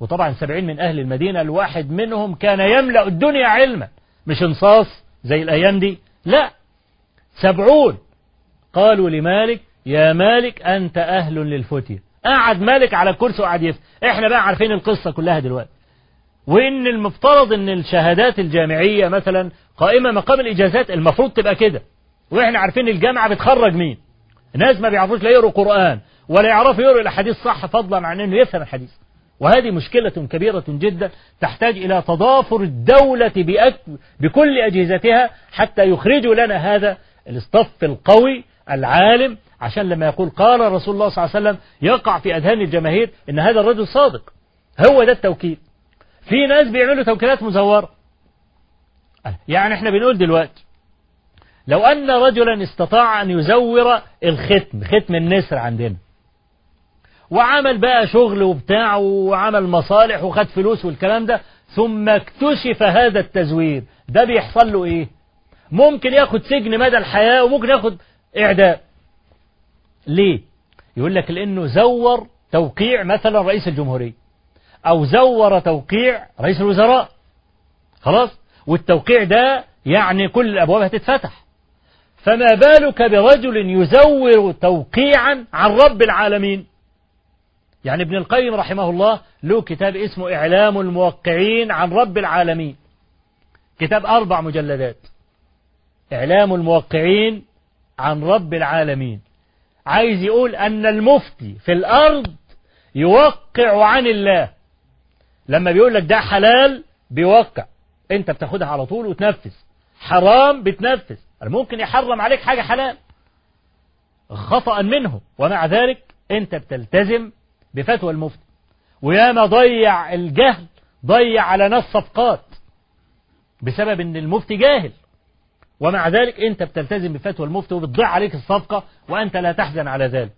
وطبعا سبعين من أهل المدينة الواحد منهم كان يملأ الدنيا علما. مش انصاص زي الأيام دي. لا سبعون. قالوا لمالك يا مالك أنت أهل للفتية. قعد مالك على الكرسي وقعد يفتي إحنا بقى عارفين القصة كلها دلوقتي. وإن المفترض إن الشهادات الجامعية مثلا قائمة مقام الإجازات المفروض تبقى كده. وإحنا عارفين الجامعة بتخرج مين؟ ناس ما بيعرفوش لا يقروا قرآن ولا يعرفوا يقروا الأحاديث صح فضلا عن إنه يفهم الحديث. وهذه مشكلة كبيرة جدا تحتاج إلى تضافر الدولة. بكل أجهزتها حتى يخرجوا لنا هذا الصف القوي العالم عشان لما يقول قال رسول الله صلى الله عليه وسلم يقع في أذهان الجماهير إن هذا الرجل صادق. هو ده التوكيل في ناس بيعملوا توكيلات مزورة. يعني إحنا بنقول دلوقتي لو أن رجلا استطاع أن يزور الختم ختم النسر عندنا وعمل بقى شغل وبتاع وعمل مصالح وخد فلوس والكلام ده ثم اكتشف هذا التزوير ده بيحصل له إيه؟ ممكن ياخد سجن مدى الحياة وممكن ياخد إعدام. ليه؟ يقول لك لأنه زور توقيع مثلا رئيس الجمهورية. أو زور توقيع رئيس الوزراء. خلاص؟ والتوقيع ده يعني كل الابواب هتتفتح فما بالك برجل يزور توقيعا عن رب العالمين؟ يعني ابن القيم رحمه الله له كتاب اسمه إعلام الموقعين عن رب العالمين. كتاب أربع مجلدات. إعلام الموقعين عن رب العالمين. عايز يقول أن المفتي في الأرض يوقع عن الله. لما بيقول لك ده حلال بيوقع. انت بتاخدها على طول وتنفذ. حرام بتنفذ. ممكن يحرم عليك حاجة حلال. خطأ منه. ومع ذلك انت بتلتزم بفتوى المفتي. وياما ضيع الجهل ضيع على ناس صفقات. بسبب إن المفتي جاهل. ومع ذلك انت بتلتزم بفتوى المفتي وبتضيع عليك الصفقة وأنت لا تحزن على ذلك.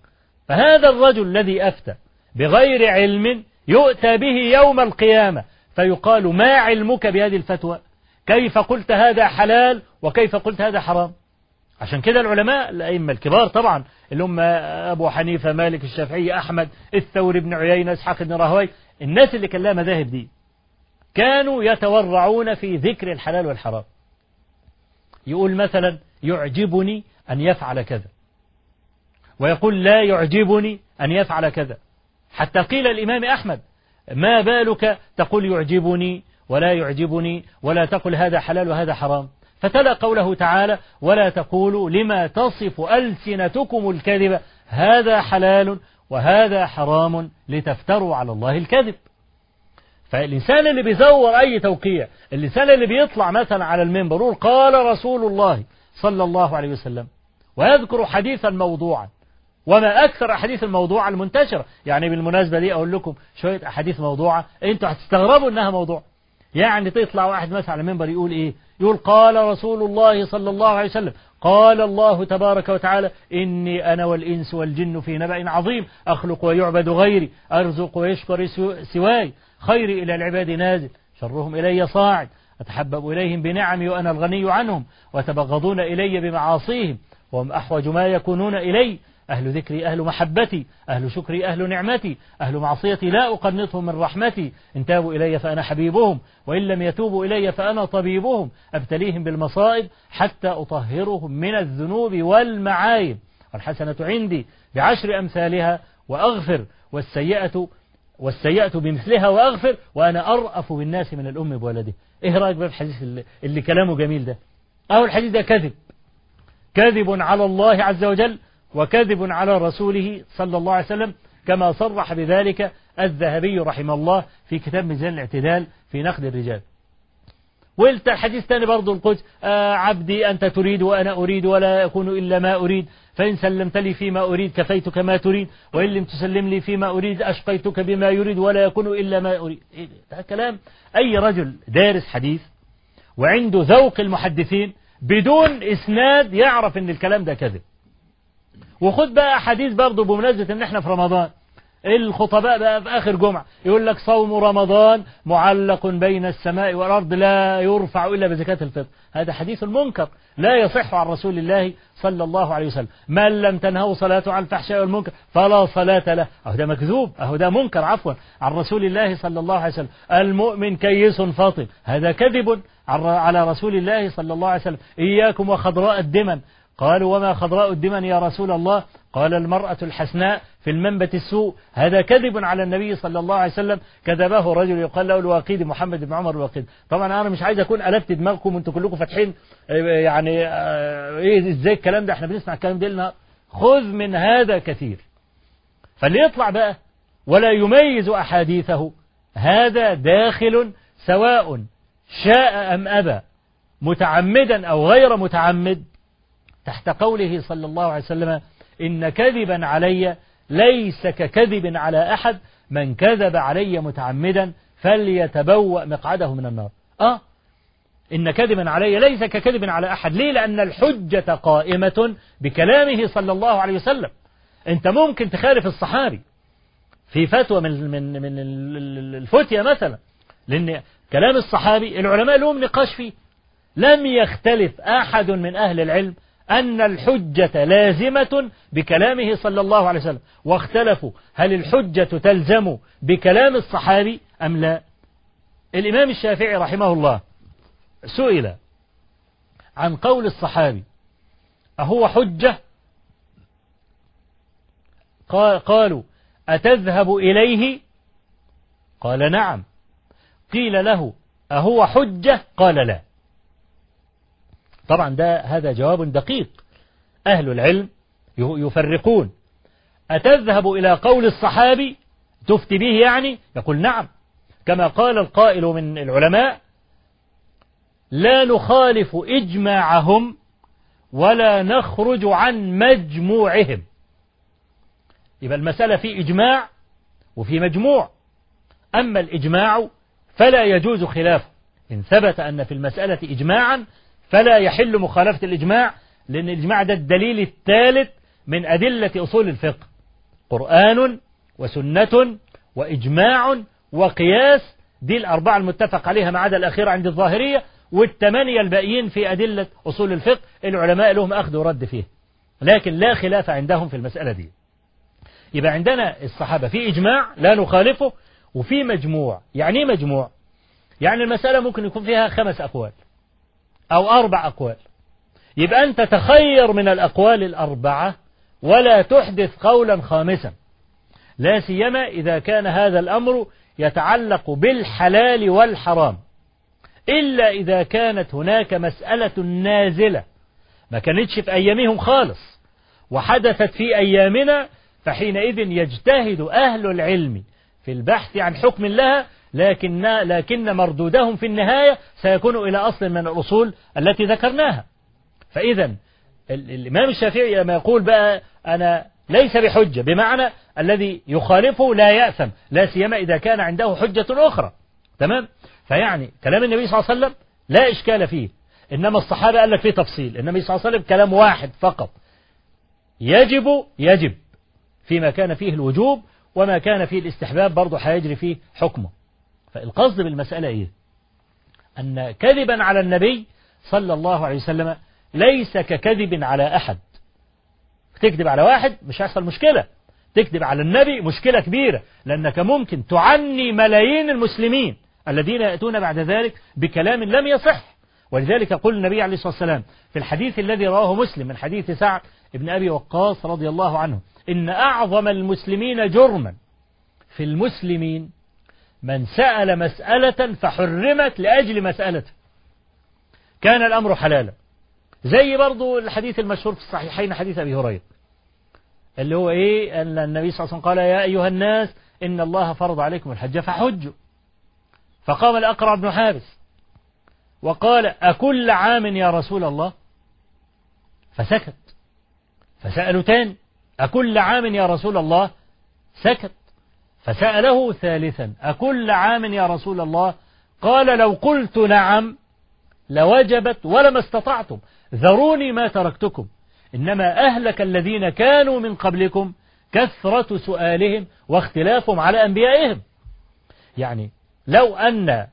فهذا الرجل الذي أفتى بغير علم يؤتى به يوم القيامة. فيقال ما علمك بهذه الفتوى؟ كيف قلت هذا حلال وكيف قلت هذا حرام؟ عشان كده العلماء الأئمة الكبار طبعا اللي هم أبو حنيفة مالك الشافعي أحمد الثوري بن عيينة إسحاق بن راهوي الناس اللي كان لها مذاهب دي كانوا يتورعون في ذكر الحلال والحرام. يقول مثلا يعجبني أن يفعل كذا. ويقول لا يعجبني أن يفعل كذا. حتى قيل الإمام أحمد ما بالك؟ تقول يعجبني ولا يعجبني ولا تقل هذا حلال وهذا حرام. فتلا قوله تعالى ولا تقولوا لما تصف ألسنتكم الكذب هذا حلال وهذا حرام لتفتروا على الله الكذب. فالإنسان اللي بيزور أي توقيع الإنسان اللي بيطلع مثلا على المنبر قال رسول الله صلى الله عليه وسلم ويذكر حديثا موضوعا. وما أكثر أحاديث الموضوعة المنتشرة يعني بالمناسبة دي أقول لكم شوية أحاديث موضوعة. أنتوا هتستغربوا أنها موضوع. يعني تطلع واحد مثلا على المنبر يقول إيه؟ يقول قال رسول الله صلى الله عليه وسلم قال الله تبارك وتعالى إني أنا والإنس والجن في نبأ عظيم أخلق ويعبد غيري أرزق ويشكر سواي. خيري إلى العباد نازل شرهم إلي صاعد. أتحبب إليهم بنعمي وأنا الغني عنهم وتبغضون إلي بمعاصيهم وهم أحوج ما يكونون إلي. أهل ذكري أهل محبتي أهل شكري أهل نعمتي أهل معصيتي لا أقنطهم من رحمتي. إن تابوا إلي فأنا حبيبهم وإن لم يتوبوا إلي فأنا طبيبهم. أبتليهم بالمصائب حتى أطهرهم من الذنوب والمعايب. والحسنة عندي بعشر أمثالها وأغفر والسيئة والسيئة بمثلها وأغفر وأنا أرأف بالناس من الأم بولده. إيه رأيك بقى في الحديث اللي, اللي كلامه جميل ده؟ أهو الحديث ده كذب. كذب على الله عز وجل. وكذب على رسوله صلى الله عليه وسلم كما صرح بذلك الذهبي رحمه الله في كتاب ميزان الاعتدال في نقد الرجال. وقلت الحديث تاني برضو القدس آه عبدي أنت تريد وأنا أريد ولا يكون إلا ما أريد. فإن سلمت لي فيما أريد كفيتك ما تريد وإن لم تسلم لي فيما أريد أشقيتك بما يريد ولا يكون إلا ما أريد. ده كلام أي رجل دارس حديث وعنده ذوق المحدثين بدون إسناد يعرف أن الكلام ده كذب. وخد بقى حديث برضه بمناسبة إن إحنا في رمضان. الخطباء بقى في آخر جمعة. يقول لك صوم رمضان معلق بين السماء والأرض لا يرفع إلا بزكاة الفطر. هذا حديث منكر. لا يصح عن رسول الله صلى الله عليه وسلم. من لم تنهوا صلاته عن الفحشاء والمنكر فلا صلاة له. أهو ده مكذوب. أهو ده منكر. عفوا. عن رسول الله صلى الله عليه وسلم. المؤمن كيس فاطن هذا كذب على رسول الله صلى الله عليه وسلم. إياكم وخضراء الدمن. قالوا وما خضراء الدمن يا رسول الله؟ قال المرأة الحسناء في المنبت السوء. هذا كذب على النبي صلى الله عليه وسلم. كذبه رجل يقال له الواقيد محمد بن عمر الواقيد طبعا أنا مش عايز أكون قلبت دماغكم وأنتم كلكم فاتحين يعني إيه إزاي الكلام ده؟ إحنا بنسمع الكلام ده لنا. خذ من هذا كثير. فاللي يطلع بقى. ولا يميز أحاديثه. هذا داخل سواء شاء أم أبى. متعمدا أو غير متعمد. تحت قوله صلى الله عليه وسلم إن كذبا علي ليس ككذب على أحد من كذب علي متعمدا فليتبوأ مقعده من النار. آه. إن كذبا علي ليس ككذب على أحد. ليه؟ لأن الحجة قائمة بكلامه صلى الله عليه وسلم. أنت ممكن تخالف الصحابي. في فتوى من من من الفتية مثلا. لأن كلام الصحابي العلماء لهم نقاش فيه. لم يختلف أحد من أهل العلم أن الحجة لازمة بكلامه صلى الله عليه وسلم. واختلفوا هل الحجة تلزم بكلام الصحابي أم لا. الإمام الشافعي رحمه الله سئل عن قول الصحابي أهو حجة؟ قالوا أتذهب إليه؟ قال نعم. قيل له أهو حجة؟ قال لا. طبعا ده هذا جواب دقيق. أهل العلم يفرقون. أتذهب إلى قول الصحابي تفتي به يعني؟ يقول نعم. كما قال القائل من العلماء لا نخالف إجماعهم ولا نخرج عن مجموعهم. يبقى المسألة في إجماع وفي مجموع. أما الإجماع فلا يجوز خلافه. إن ثبت أن في المسألة إجماعا فلا يحل مخالفة الإجماع لأن الإجماع ده الدليل الثالث من أدلة أصول الفقه. قرآن وسنة وإجماع وقياس دي الأربعة المتفق عليها ما عدا الأخيرة عند الظاهرية والثمانية الباقيين في أدلة أصول الفقه العلماء لهم أخذ ورد فيه لكن لا خلاف عندهم في المسألة دي. يبقى عندنا الصحابة في إجماع لا نخالفه وفي مجموع. يعني إيه مجموع؟ يعني المسألة ممكن يكون فيها خمس أقوال. أو أربع أقوال. يبقى أنت تخير من الأقوال الأربعة ولا تحدث قولا خامسا. لا سيما إذا كان هذا الأمر يتعلق بالحلال والحرام. إلا إذا كانت هناك مسألة نازلة. ما كانتش في أيامهم خالص. وحدثت في أيامنا فحينئذ يجتهد أهل العلم في البحث عن حكم لها لكن لكن مردودهم في النهاية سيكون إلى أصل من الأصول التي ذكرناها. فإذا الإمام الشافعي لما يقول بقى أنا ليس بحجة بمعنى الذي يخالفه لا يأثم لا سيما إذا كان عنده حجة أخرى. تمام؟ فيعني كلام النبي صلى الله عليه وسلم لا إشكال فيه. إنما الصحابة قال لك فيه تفصيل النبي صلى الله عليه وسلم كلام واحد فقط. يجب يجب فيما كان فيه الوجوب وما كان فيه الاستحباب برضه هيجري فيه حكمه. فالقصد بالمسألة إيه؟ أن كذبا على النبي صلى الله عليه وسلم ليس ككذب على أحد. تكذب على واحد مش هيحصل مشكلة. تكذب على النبي مشكلة كبيرة لأنك ممكن تعني ملايين المسلمين الذين يأتون بعد ذلك بكلام لم يصح. ولذلك يقول النبي عليه الصلاة والسلام في الحديث الذي رواه مسلم من حديث سعد بن أبي وقاص رضي الله عنه إن أعظم المسلمين جرما في المسلمين من سأل مسألة فحرمت لأجل مسألته. كان الأمر حلالا. زي برضو الحديث المشهور في الصحيحين حديث أبي هريرة. اللي هو إيه؟ أن النبي صلى الله عليه وسلم قال يا أيها الناس إن الله فرض عليكم الحج فحجوا. فقام الأقرع بن حابس وقال أكل عام يا رسول الله؟ فسكت. فسألوا تاني أكل عام يا رسول الله؟ سكت. فسأله ثالثا أكل عام يا رسول الله؟ قال لو قلت نعم لوجبت ولما استطعتم. ذروني ما تركتكم. إنما أهلك الذين كانوا من قبلكم كثرة سؤالهم واختلافهم على أنبيائهم. يعني لو أن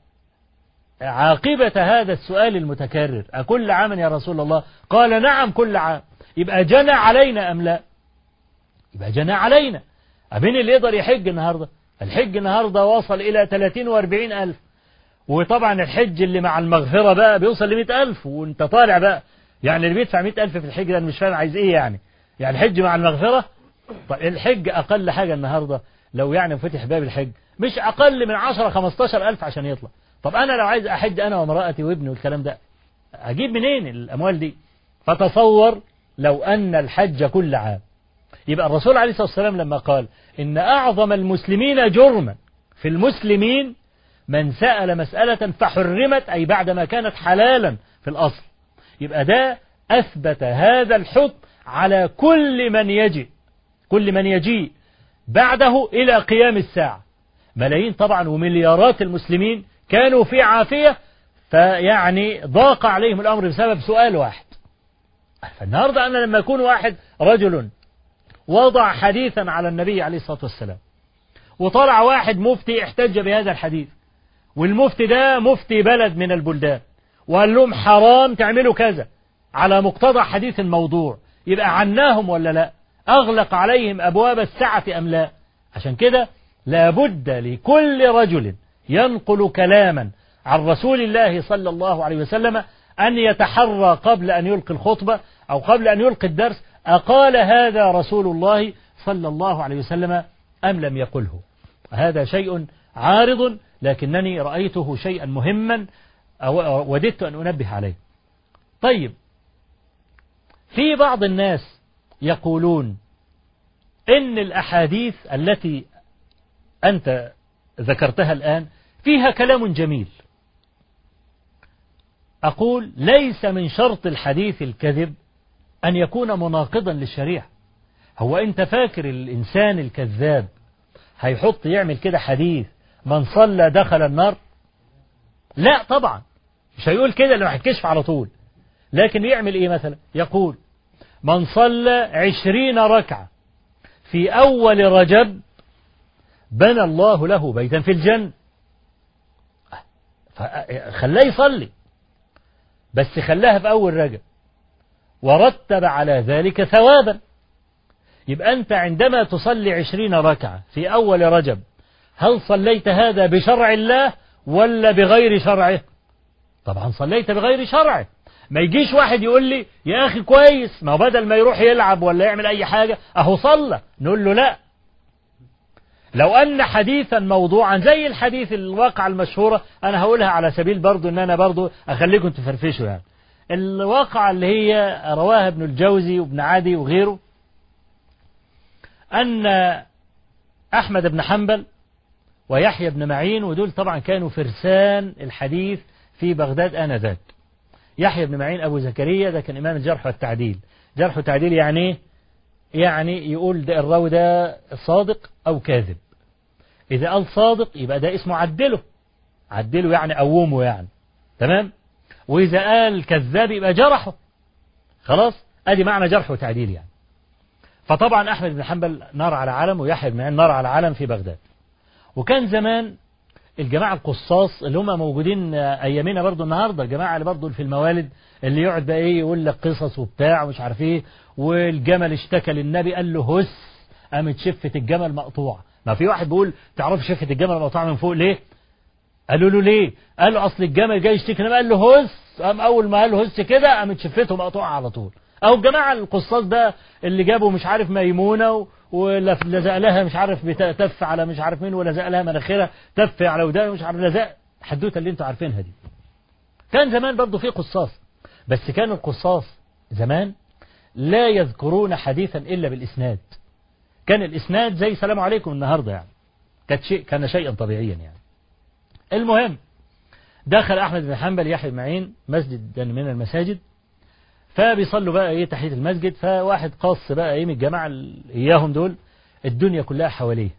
عاقبة هذا السؤال المتكرر أكل عام يا رسول الله؟ قال نعم كل عام. يبقى جنى علينا أم لا؟ يبقى جنى علينا. مين اللي يقدر يحج النهاردة؟ الحج النهاردة وصل إلى 30 و40 ألف. وطبعا الحج اللي مع المغفرة بقى بيوصل ل ألف وأنت طالع بقى. يعني اللي بيدفع 100 ألف في الحج ده مش فاهم عايز إيه يعني. يعني الحج مع المغفرة؟ طيب الحج أقل حاجة النهاردة لو يعني فتح باب الحج. مش أقل من 10 15 ألف عشان يطلع. طب أنا لو عايز أحج أنا ومرأتي وابني والكلام ده أجيب منين الأموال دي؟ فتصور لو أن الحج كل عام. يبقى الرسول عليه الصلاة والسلام لما قال إن أعظم المسلمين جرما في المسلمين من سأل مسألة فحرمت أي بعدما كانت حلالا في الأصل. يبقى ده أثبت هذا الحكم على كل من يجي كل من يجيء بعده إلى قيام الساعة. ملايين طبعا ومليارات المسلمين كانوا في عافية فيعني ضاق عليهم الأمر بسبب سؤال واحد. فالنهاردة أنا لما يكون واحد رجل وضع حديثا على النبي عليه الصلاة والسلام. وطلع واحد مفتي احتج بهذا الحديث. والمفتي ده مفتي بلد من البلدان. وقال لهم حرام تعملوا كذا. على مقتضى حديث الموضوع. يبقى عناهم ولا لا؟ أغلق عليهم أبواب السعة أم لا؟ عشان كده لابد لكل رجل ينقل كلاما عن رسول الله صلى الله عليه وسلم أن يتحرى قبل أن يلقي الخطبة أو قبل أن يلقي الدرس أقال هذا رسول الله صلى الله عليه وسلم أم لم يقله؟ هذا شيء عارض لكنني رأيته شيئا مهما وددت أن أنبه عليه. طيب في بعض الناس يقولون إن الأحاديث التي أنت ذكرتها الآن فيها كلام جميل. أقول ليس من شرط الحديث الكذب أن يكون مناقضا للشريعة. هو أنت فاكر الإنسان الكذاب هيحط يعمل كده حديث من صلى دخل النار؟ لا طبعا. مش هيقول كده اللي هيتكشف على طول. لكن يعمل إيه مثلا؟ يقول من صلى عشرين ركعة في أول رجب بنى الله له بيتا في الجنة. خلاه يصلي. بس خلاها في أول رجب. ورتب على ذلك ثوابا. يبقى أنت عندما تصلي عشرين ركعة في أول رجب هل صليت هذا بشرع الله ولا بغير شرعه؟ طبعا صليت بغير شرعه. ما يجيش واحد يقول لي يا أخي كويس ما بدل ما يروح يلعب ولا يعمل أي حاجة أهو صلى. نقول له لا. لو أن حديثا موضوعا زي الحديث الواقع المشهورة أنا هقولها على سبيل برضو أن أنا برضو أخليكم تفرفشوا يعني. الواقع اللي هي رواها ابن الجوزي وابن عدي وغيره أن أحمد بن حنبل ويحيى بن معين ودول طبعا كانوا فرسان الحديث في بغداد آنذاك. يحيى بن معين أبو زكريا ده كان إمام الجرح والتعديل. جرح والتعديل يعني يعني يقول ده الراوي ده صادق أو كاذب. إذا قال صادق يبقى ده اسمه عدله. عدله يعني قومه يعني. تمام؟ وإذا قال كذاب يبقى جرحه. خلاص؟ أدي معنى جرح وتعديل يعني. فطبعا أحمد بن حنبل نار على علم ويحيى بن نار على علم في بغداد. وكان زمان الجماعة القصاص اللي هم موجودين أيامنا برضو النهاردة الجماعة اللي برضو في الموالد اللي يقعد بقى إيه يقول لك قصص وبتاع ومش عارف إيه والجمل اشتكى للنبي قال له هس قامت شفة الجمل مقطوعة. ما في واحد بيقول تعرف شفة الجمل مقطوعة من فوق ليه؟ قالوا له ليه؟ قال له أصل الجمل جاي يشتكي. قال له هس قام أول ما قال له هس كده قامت شفته مقطوعه على طول. أو الجماعه القصاص ده اللي جابوا مش عارف ميمونة ولزق لها مش عارف تف على مش عارف مين ولزق لها مناخيرها تف على ودانها مش عارف لزق الحدوته اللي أنتوا عارفينها دي. كان زمان برضه في قصاص. بس كان القصاص زمان لا يذكرون حديثا إلا بالإسناد. كان الإسناد زي سلام عليكم النهارده يعني. كانت شيء كان شيئا طبيعيا يعني. المهم دخل أحمد بن حنبل يحيى بن معين مسجد من المساجد فبيصلوا بقى إيه تحية المسجد فواحد قاص بقى إيه من الجماعة ال- إياهم دول الدنيا كلها حواليه.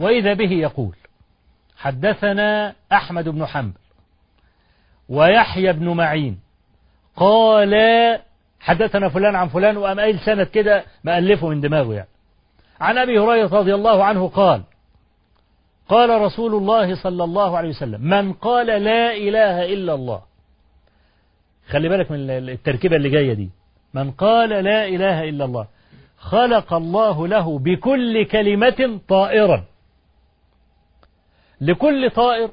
وإذا به يقول حدثنا أحمد بن حنبل ويحيى بن معين قال حدثنا فلان عن فلان وقام قايل سند كده مألفه من دماغه يعني. عن أبي هريرة رضي الله عنه قال قال رسول الله صلى الله عليه وسلم من قال لا إله إلا الله. خلي بالك من التركيبة اللي جاية دي. من قال لا إله إلا الله خلق الله له بكل كلمة طائرا لكل طائر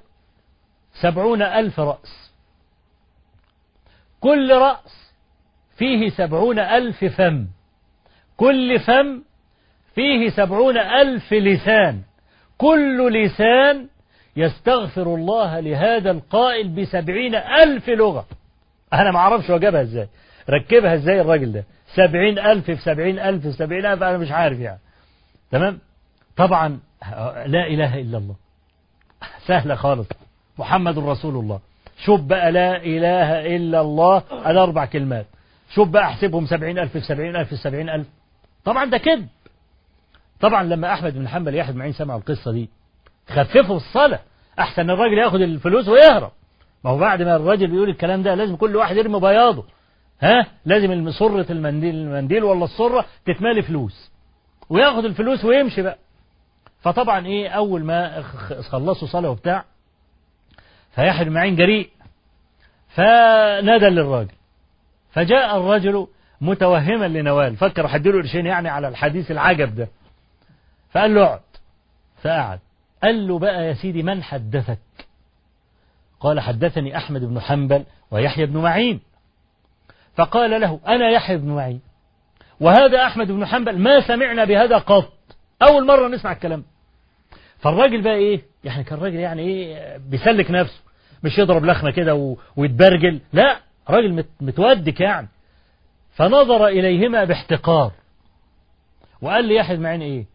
سبعون ألف رأس. كل رأس فيه سبعون ألف فم. كل فم فيه سبعون ألف لسان. كل لسان يستغفر الله لهذا القائل بسبعين ألف لغة. أنا ما أعرفش هو جابها إزاي. ركبها إزاي الراجل ده؟ سبعين ألف في سبعين ألف في سبعين ألف أنا مش عارف يعني. تمام؟ طبعا لا إله إلا الله. سهلة خالص. محمد رسول الله. شوف بقى لا إله إلا الله على أربع كلمات. شوف بقى أحسبهم سبعين ألف في سبعين ألف في سبعين ألف. طبعا ده كذب. طبعا لما أحمد بن حنبل يحيى بن معين سمع القصة دي خففوا الصلاة أحسن الراجل ياخد الفلوس ويهرب. ما هو بعد ما الراجل بيقول الكلام ده لازم كل واحد يرمي بياضه. ها؟ لازم صرة المنديل المنديل ولا الصرة تتمالي فلوس. وياخد الفلوس ويمشي بقى. فطبعا إيه أول ما خلصوا صلاة وبتاع فيحيى بن معين جريء فنادى للراجل. فجاء الرجل متوهما لنوال. فكر هديله قرشين يعني على الحديث العجب ده. فقال له اقعد. فقعد. قال له بقى يا سيدي من حدثك؟ قال حدثني أحمد بن حنبل ويحيى بن معين. فقال له أنا يحيى بن معين. وهذا أحمد بن حنبل ما سمعنا بهذا قط. أول مرة نسمع الكلام. فالراجل بقى إيه؟ يعني كان راجل يعني إيه؟ بيسلك نفسه. مش يضرب لخمة كده ويتبرجل. لا راجل مت- متودك يعني. فنظر إليهما باحتقار. وقال لي يحيى بن معين إيه؟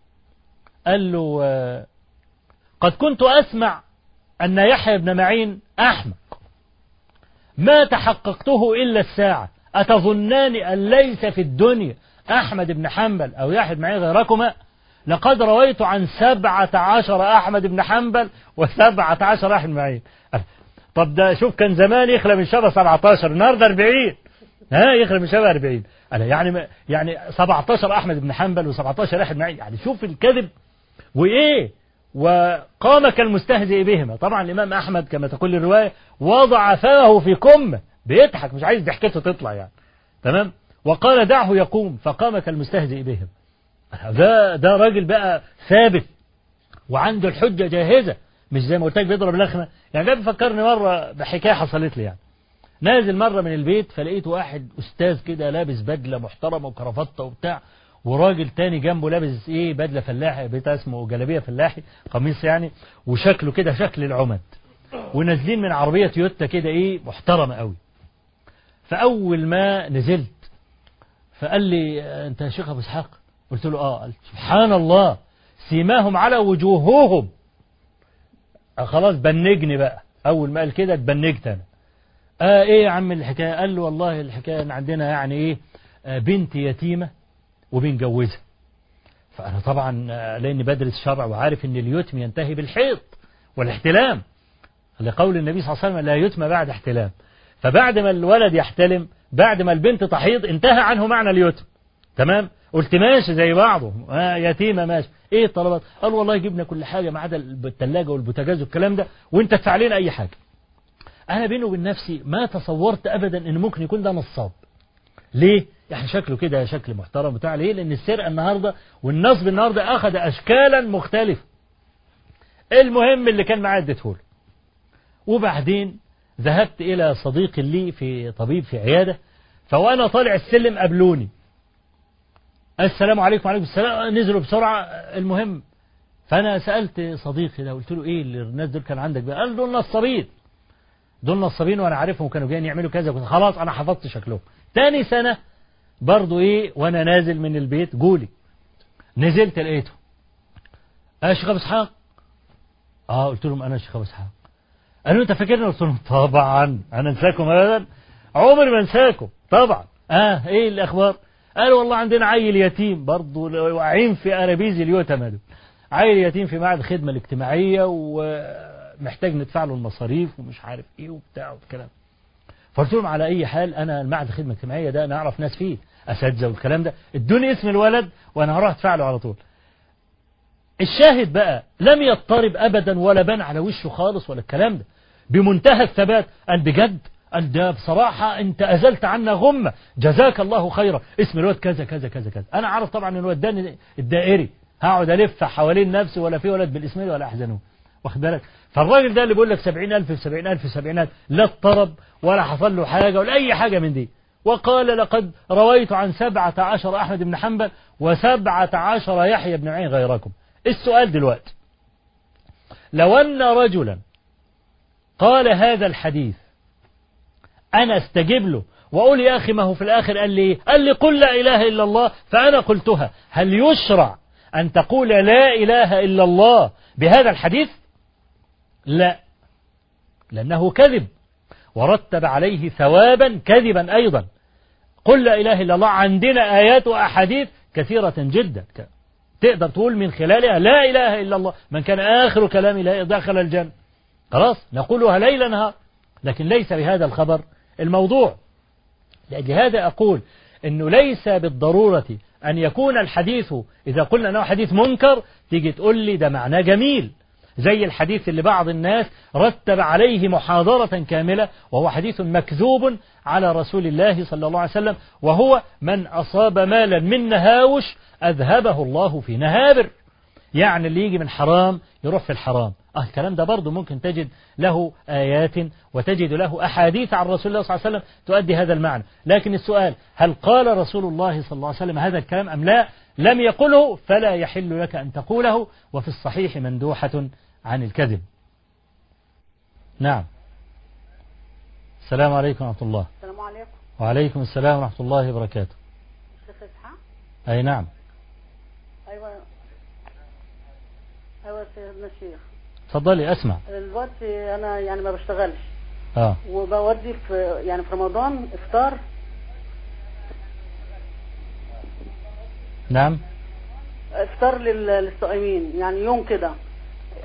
قال له آه، قد كنت أسمع أن يحيى بن معين أحمق. ما تحققته إلا الساعة. أتظنان أن ليس في الدنيا أحمد بن حنبل أو يحيى بن معين غيركما؟ لقد رويت عن سبعة عشر أحمد بن حنبل وسبعة عشر أحمد بن معين. طب ده شوف كان زمان يخلى من شبه 17 النهارده 40 ها يخلى من شبه 40 أنا يعني ما- يعني 17 أحمد بن حنبل و17 أحمد معين. يعني شوف الكذب. وإيه؟ وقام كالمستهزئ بهما. طبعا الإمام أحمد كما تقول الرواية وضع فاه في كمه بيضحك مش عايز ضحكته تطلع يعني. تمام؟ وقال دعه يقوم فقام كالمستهزئ بهم ده ده راجل بقى ثابت وعنده الحجة جاهزة. مش زي ما قلت لك بيضرب لخمة. يعني ده بيفكرني مرة بحكاية حصلت لي يعني. نازل مرة من البيت فلقيت واحد أستاذ كده لابس بدلة محترمة وكرافتة وبتاع. وراجل تاني جنبه لابس إيه بدلة فلاحي بتاع اسمه جلابية فلاحي قميص يعني وشكله كده شكل العمد. ونازلين من عربية تويوتا كده إيه محترمة قوي. فأول ما نزلت فقال لي أنت يا شيخ أبو إسحاق؟ قلت له آه. قال سبحان الله سيماهم على وجوههم. خلاص بنجني بقى. أول ما قال كده اتبنجت أنا. آه إيه يا عم الحكاية؟ قال له والله الحكاية إن عندنا يعني إيه آه بنت يتيمة وبنجوزها. فأنا طبعا آه لأني بدرس شرع وعارف إن اليتم ينتهي بالحيض والاحتلام. لقول النبي صلى الله عليه وسلم لا يتم بعد احتلام. فبعد ما الولد يحتلم بعد ما البنت تحيض انتهى عنه معنى اليتم. تمام؟ قلت ماشي زي بعضه. آه يتيمة ماشي. إيه الطلبات؟ قال والله جبنا كل حاجة ما عدا الثلاجة والبوتاجاز والكلام ده وأنت تدفع لنا أي حاجة. أنا بيني وبين نفسي ما تصورت ابدا إن ممكن يكون ده نصاب. ليه؟ يعني شكله كده شكل محترم بتاع ليه؟ لأن السرقة النهاردة والنصب النهاردة أخذ اشكالا مختلفة. المهم اللي كان معاه اديته له. وبعدين ذهبت إلى صديق لي في طبيب في عيادة فوأنا طالع السلم قابلوني. السلام عليكم وعليكم السلام. نزلوا بسرعة. المهم فأنا سألت صديقي ده قلت له إيه اللي الناس دول كان عندك بقى؟ قال دول نصابين. دول نصابين وأنا عارفهم كانوا جايين يعملوا كذا. خلاص أنا حفظت شكلهم. تاني سنة برضو إيه وأنا نازل من البيت جولي. نزلت لقيته. يا شيخ أبو إسحاق؟ آه قلت لهم أنا شيخ إسحاق. قالوا أنت فاكرني؟ قلت لهم طبعا. أنا أنساكم ابدا. عمري ما أنساكم. طبعا. آه إيه الأخبار؟ قالوا والله عندنا عيل يتيم. برضه واقعين في أرابيز اليوتامى دول عيل يتيم في معهد الخدمة الاجتماعية ومحتاج ندفع له المصاريف ومش عارف إيه وبتاع والكلام. فقلت لهم على أي حال أنا المعهد الخدمة الاجتماعية ده أنا أعرف ناس فيه. أساتذة والكلام ده. ادوني اسم الولد وأنا هروح أدفع له على طول. الشاهد بقى لم يضطرب ابدا ولا بان على وشه خالص ولا الكلام ده. بمنتهى الثبات قال بجد قال ده بصراحة أنت أزلت عنا غمة. جزاك الله خيرا. اسم الواد كذا كذا كذا كذا. أنا عارف طبعا إن الواد ده الدائري. هقعد ألف حوالين نفسي ولا في ولد بالاسم ولا أحزنه. واخد بالك؟ فالراجل ده اللي بيقول لك 70000 في 70000 في 70000 لا اضطرب ولا حصل له حاجة ولا أي حاجة من دي. وقال لقد رويت عن سبعة عشر أحمد بن حنبل وسبعة عشر يحيى بن معين غيركم. السؤال دلوقتي لو أن رجلا قال هذا الحديث أنا استجيب له وأقول يا أخي ما هو في الآخر؟ قال لي قال لي قل لا إله إلا الله فأنا قلتها. هل يشرع أن تقول لا إله إلا الله بهذا الحديث؟ لا لأنه كذب. ورتب عليه ثوابا كذبا أيضا. قل لا إله إلا الله عندنا آيات وأحاديث كثيرة جدا. تقدر تقول من خلالها لا إله إلا الله من كان آخر كلام لا دخل الجنة. خلاص نقولها ليلا نهار. لكن ليس بهذا الخبر الموضوع. لهذا أقول أنه ليس بالضرورة أن يكون الحديث إذا قلنا أنه حديث منكر تيجي تقول لي ده معناه جميل. زي الحديث اللي بعض الناس رتب عليه محاضرة كاملة وهو حديث مكذوب على رسول الله صلى الله عليه وسلم وهو من أصاب مالا من نهاوش أذهبه الله في نهابر يعني اللي يجي من حرام يروح في الحرام. آه الكلام ده برضه ممكن تجد له آيات وتجد له أحاديث عن رسول الله صلى الله عليه وسلم تؤدي هذا المعنى. لكن السؤال هل قال رسول الله صلى الله عليه وسلم هذا الكلام أم لا؟ لم يقله فلا يحل لك أن تقوله وفي الصحيح مندوحة عن الكذب. نعم. السلام عليكم ورحمة الله. السلام عليكم. وعليكم السلام ورحمة الله وبركاته. شيخ إسحاق؟ أي نعم. أيوه. سيدنا الشيخ. تفضلي أسمع. دلوقتي أنا يعني ما بشتغلش. آه. وبودي في يعني في رمضان إفطار نعم. افطار لل- للصائمين يعني يوم كده.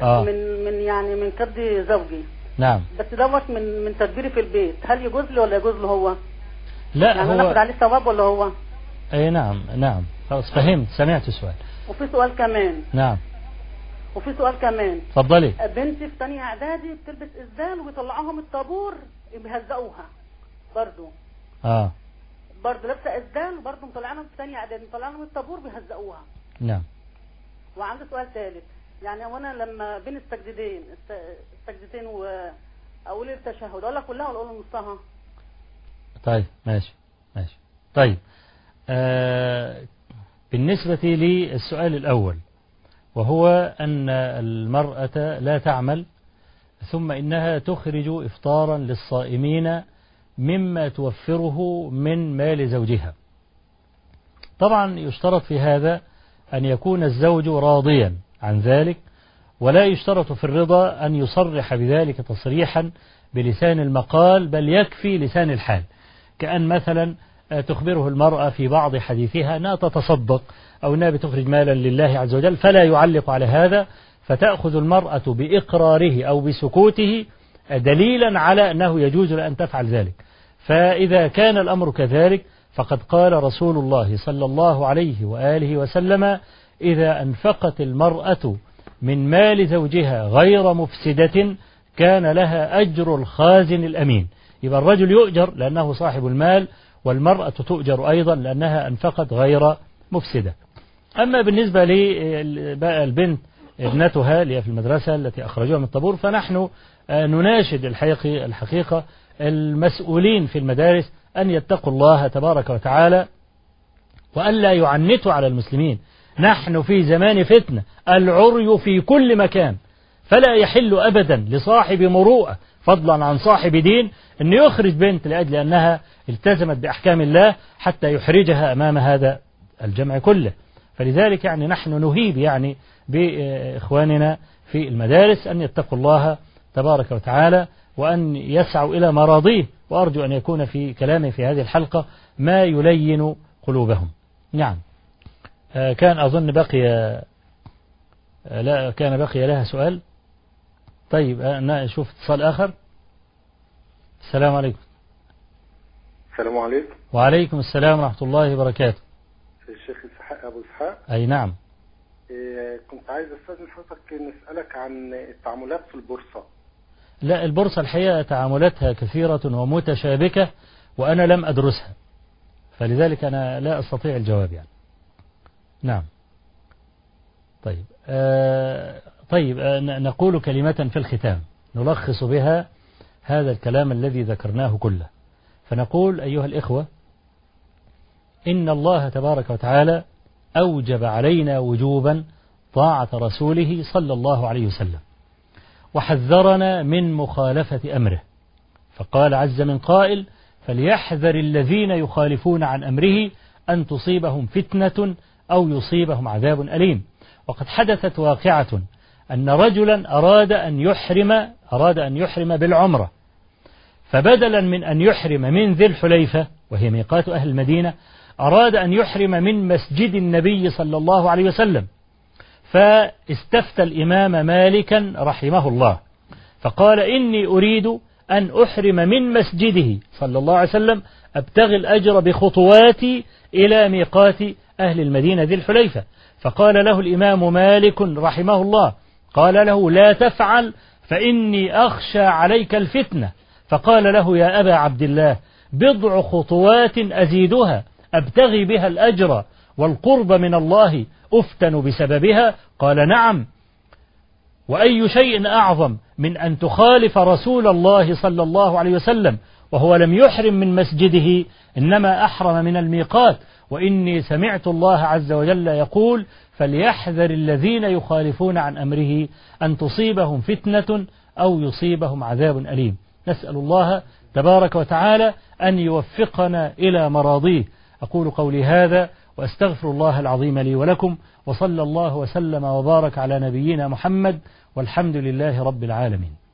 آه. من من يعني من كبد زوجي. نعم. بس دوت من من تدبيري في البيت. هل يجوز لي ولا يجوز له هو؟ لا يعني أنا اخد هو عليه ثواب ولا هو؟ أي نعم نعم. خلاص فهمت سمعت السؤال. وفي سؤال كمان. نعم. وفي سؤال كمان. تفضلي. بنتي في تانية إعدادي بتلبس اسدال وبيطلعوها من الطابور بيهزقوها برضو. آه. برضو لابسة اسدال وبرضو مطلعينها في تانية اعدادي مطلعينها من الطابور بيهزقوها. نعم. وعندي سؤال ثالث. يعني وأنا لما بين السجدتين الس- السجدتين واقول التشهد أقول لك كلها ولا أقول نصها؟ طيب ماشي ماشي. طيب آه بالنسبة للسؤال الأول وهو أن المرأة لا تعمل ثم إنها تخرج إفطارا للصائمين مما توفره من مال زوجها. طبعا يشترط في هذا أن يكون الزوج راضيا عن ذلك ولا يشترط في الرضا أن يصرح بذلك تصريحا بلسان المقال بل يكفي لسان الحال. كأن مثلا تخبره المرأة في بعض حديثها أنها تتصدق أو أنها بتخرج مالا لله عز وجل فلا يعلق على هذا فتأخذ المرأة بإقراره أو بسكوته دليلا على أنه يجوز أن تفعل ذلك. فإذا كان الأمر كذلك فقد قال رسول الله صلى الله عليه وآله وسلم إذا أنفقت المرأة من مال زوجها غير مفسدة كان لها أجر الخازن الأمين. يبقى الرجل يؤجر لأنه صاحب المال والمرأة تؤجر أيضا لأنها أنفقت غير مفسدة. أما بالنسبة للبنت ابنتها اللي في المدرسة التي أخرجوها من الطابور فنحن آه، نناشد الحقيقة, الحقيقة المسؤولين في المدارس أن يتقوا الله تبارك وتعالى وألا يعنتوا على المسلمين. نحن في زمان فتنة العري في كل مكان. فلا يحل أبدا لصاحب مروءة فضلا عن صاحب دين أن يخرج بنت لأجل أنها التزمت بأحكام الله حتى يحرجها أمام هذا الجمع كله. فلذلك يعني نحن نهيب يعني بإخواننا في المدارس أن يتقوا الله تبارك وتعالى وأن يسعوا إلى مراضيه. وأرجو أن يكون في كلامي في هذه الحلقة ما يلين قلوبهم. نعم. آه، كان أظن بقي آه، لا كان بقي لها سؤال. طيب آه، نشوف اتصال آخر. السلام عليكم. السلام عليكم. وعليكم السلام ورحمة الله وبركاته. الشيخ إسحاق أبو إسحاق. أي نعم. إيه، كنت عايز أستاذن حضرتك نسألك عن التعاملات في البورصة. لا البورصة الحقيقة تعاملاتها كثيرة ومتشابكة وأنا لم أدرسها. فلذلك أنا لا أستطيع الجواب يعني. نعم. طيب آه طيب آه نقول كلمة في الختام. نلخص بها هذا الكلام الذي ذكرناه كله. فنقول أيها الإخوة إن الله تبارك وتعالى أوجب علينا وجوبا طاعة رسوله صلى الله عليه وسلم. وحذرنا من مخالفة أمره. فقال عز من قائل فليحذر الذين يخالفون عن أمره أن تصيبهم فتنة أو يصيبهم عذاب أليم. وقد حدثت واقعة أن رجلا أراد أن يحرم أراد أن يحرم بالعمرة. فبدلا من أن يحرم من ذي الحليفة وهي ميقات أهل المدينة أراد أن يحرم من مسجد النبي صلى الله عليه وسلم. فاستفتى الإمام مالكا رحمه الله. فقال إني أريد أن أحرم من مسجده صلى الله عليه وسلم أبتغي الأجر بخطواتي إلى ميقات أهل المدينة ذي الحليفة. فقال له الإمام مالك رحمه الله قال له لا تفعل فإني أخشى عليك الفتنة. فقال له يا أبا عبد الله بضع خطوات أزيدها أبتغي بها الأجر والقرب من الله أفتن بسببها؟ قال نعم. وأي شيء أعظم من أن تخالف رسول الله صلى الله عليه وسلم وهو لم يحرم من مسجده إنما أحرم من الميقات وإني سمعت الله عز وجل يقول فليحذر الذين يخالفون عن أمره أن تصيبهم فتنة أو يصيبهم عذاب أليم. نسأل الله تبارك وتعالى أن يوفقنا إلى مراضيه. أقول قولي هذا وأستغفر الله العظيم لي ولكم وصلى الله وسلم وبارك على نبينا محمد والحمد لله رب العالمين.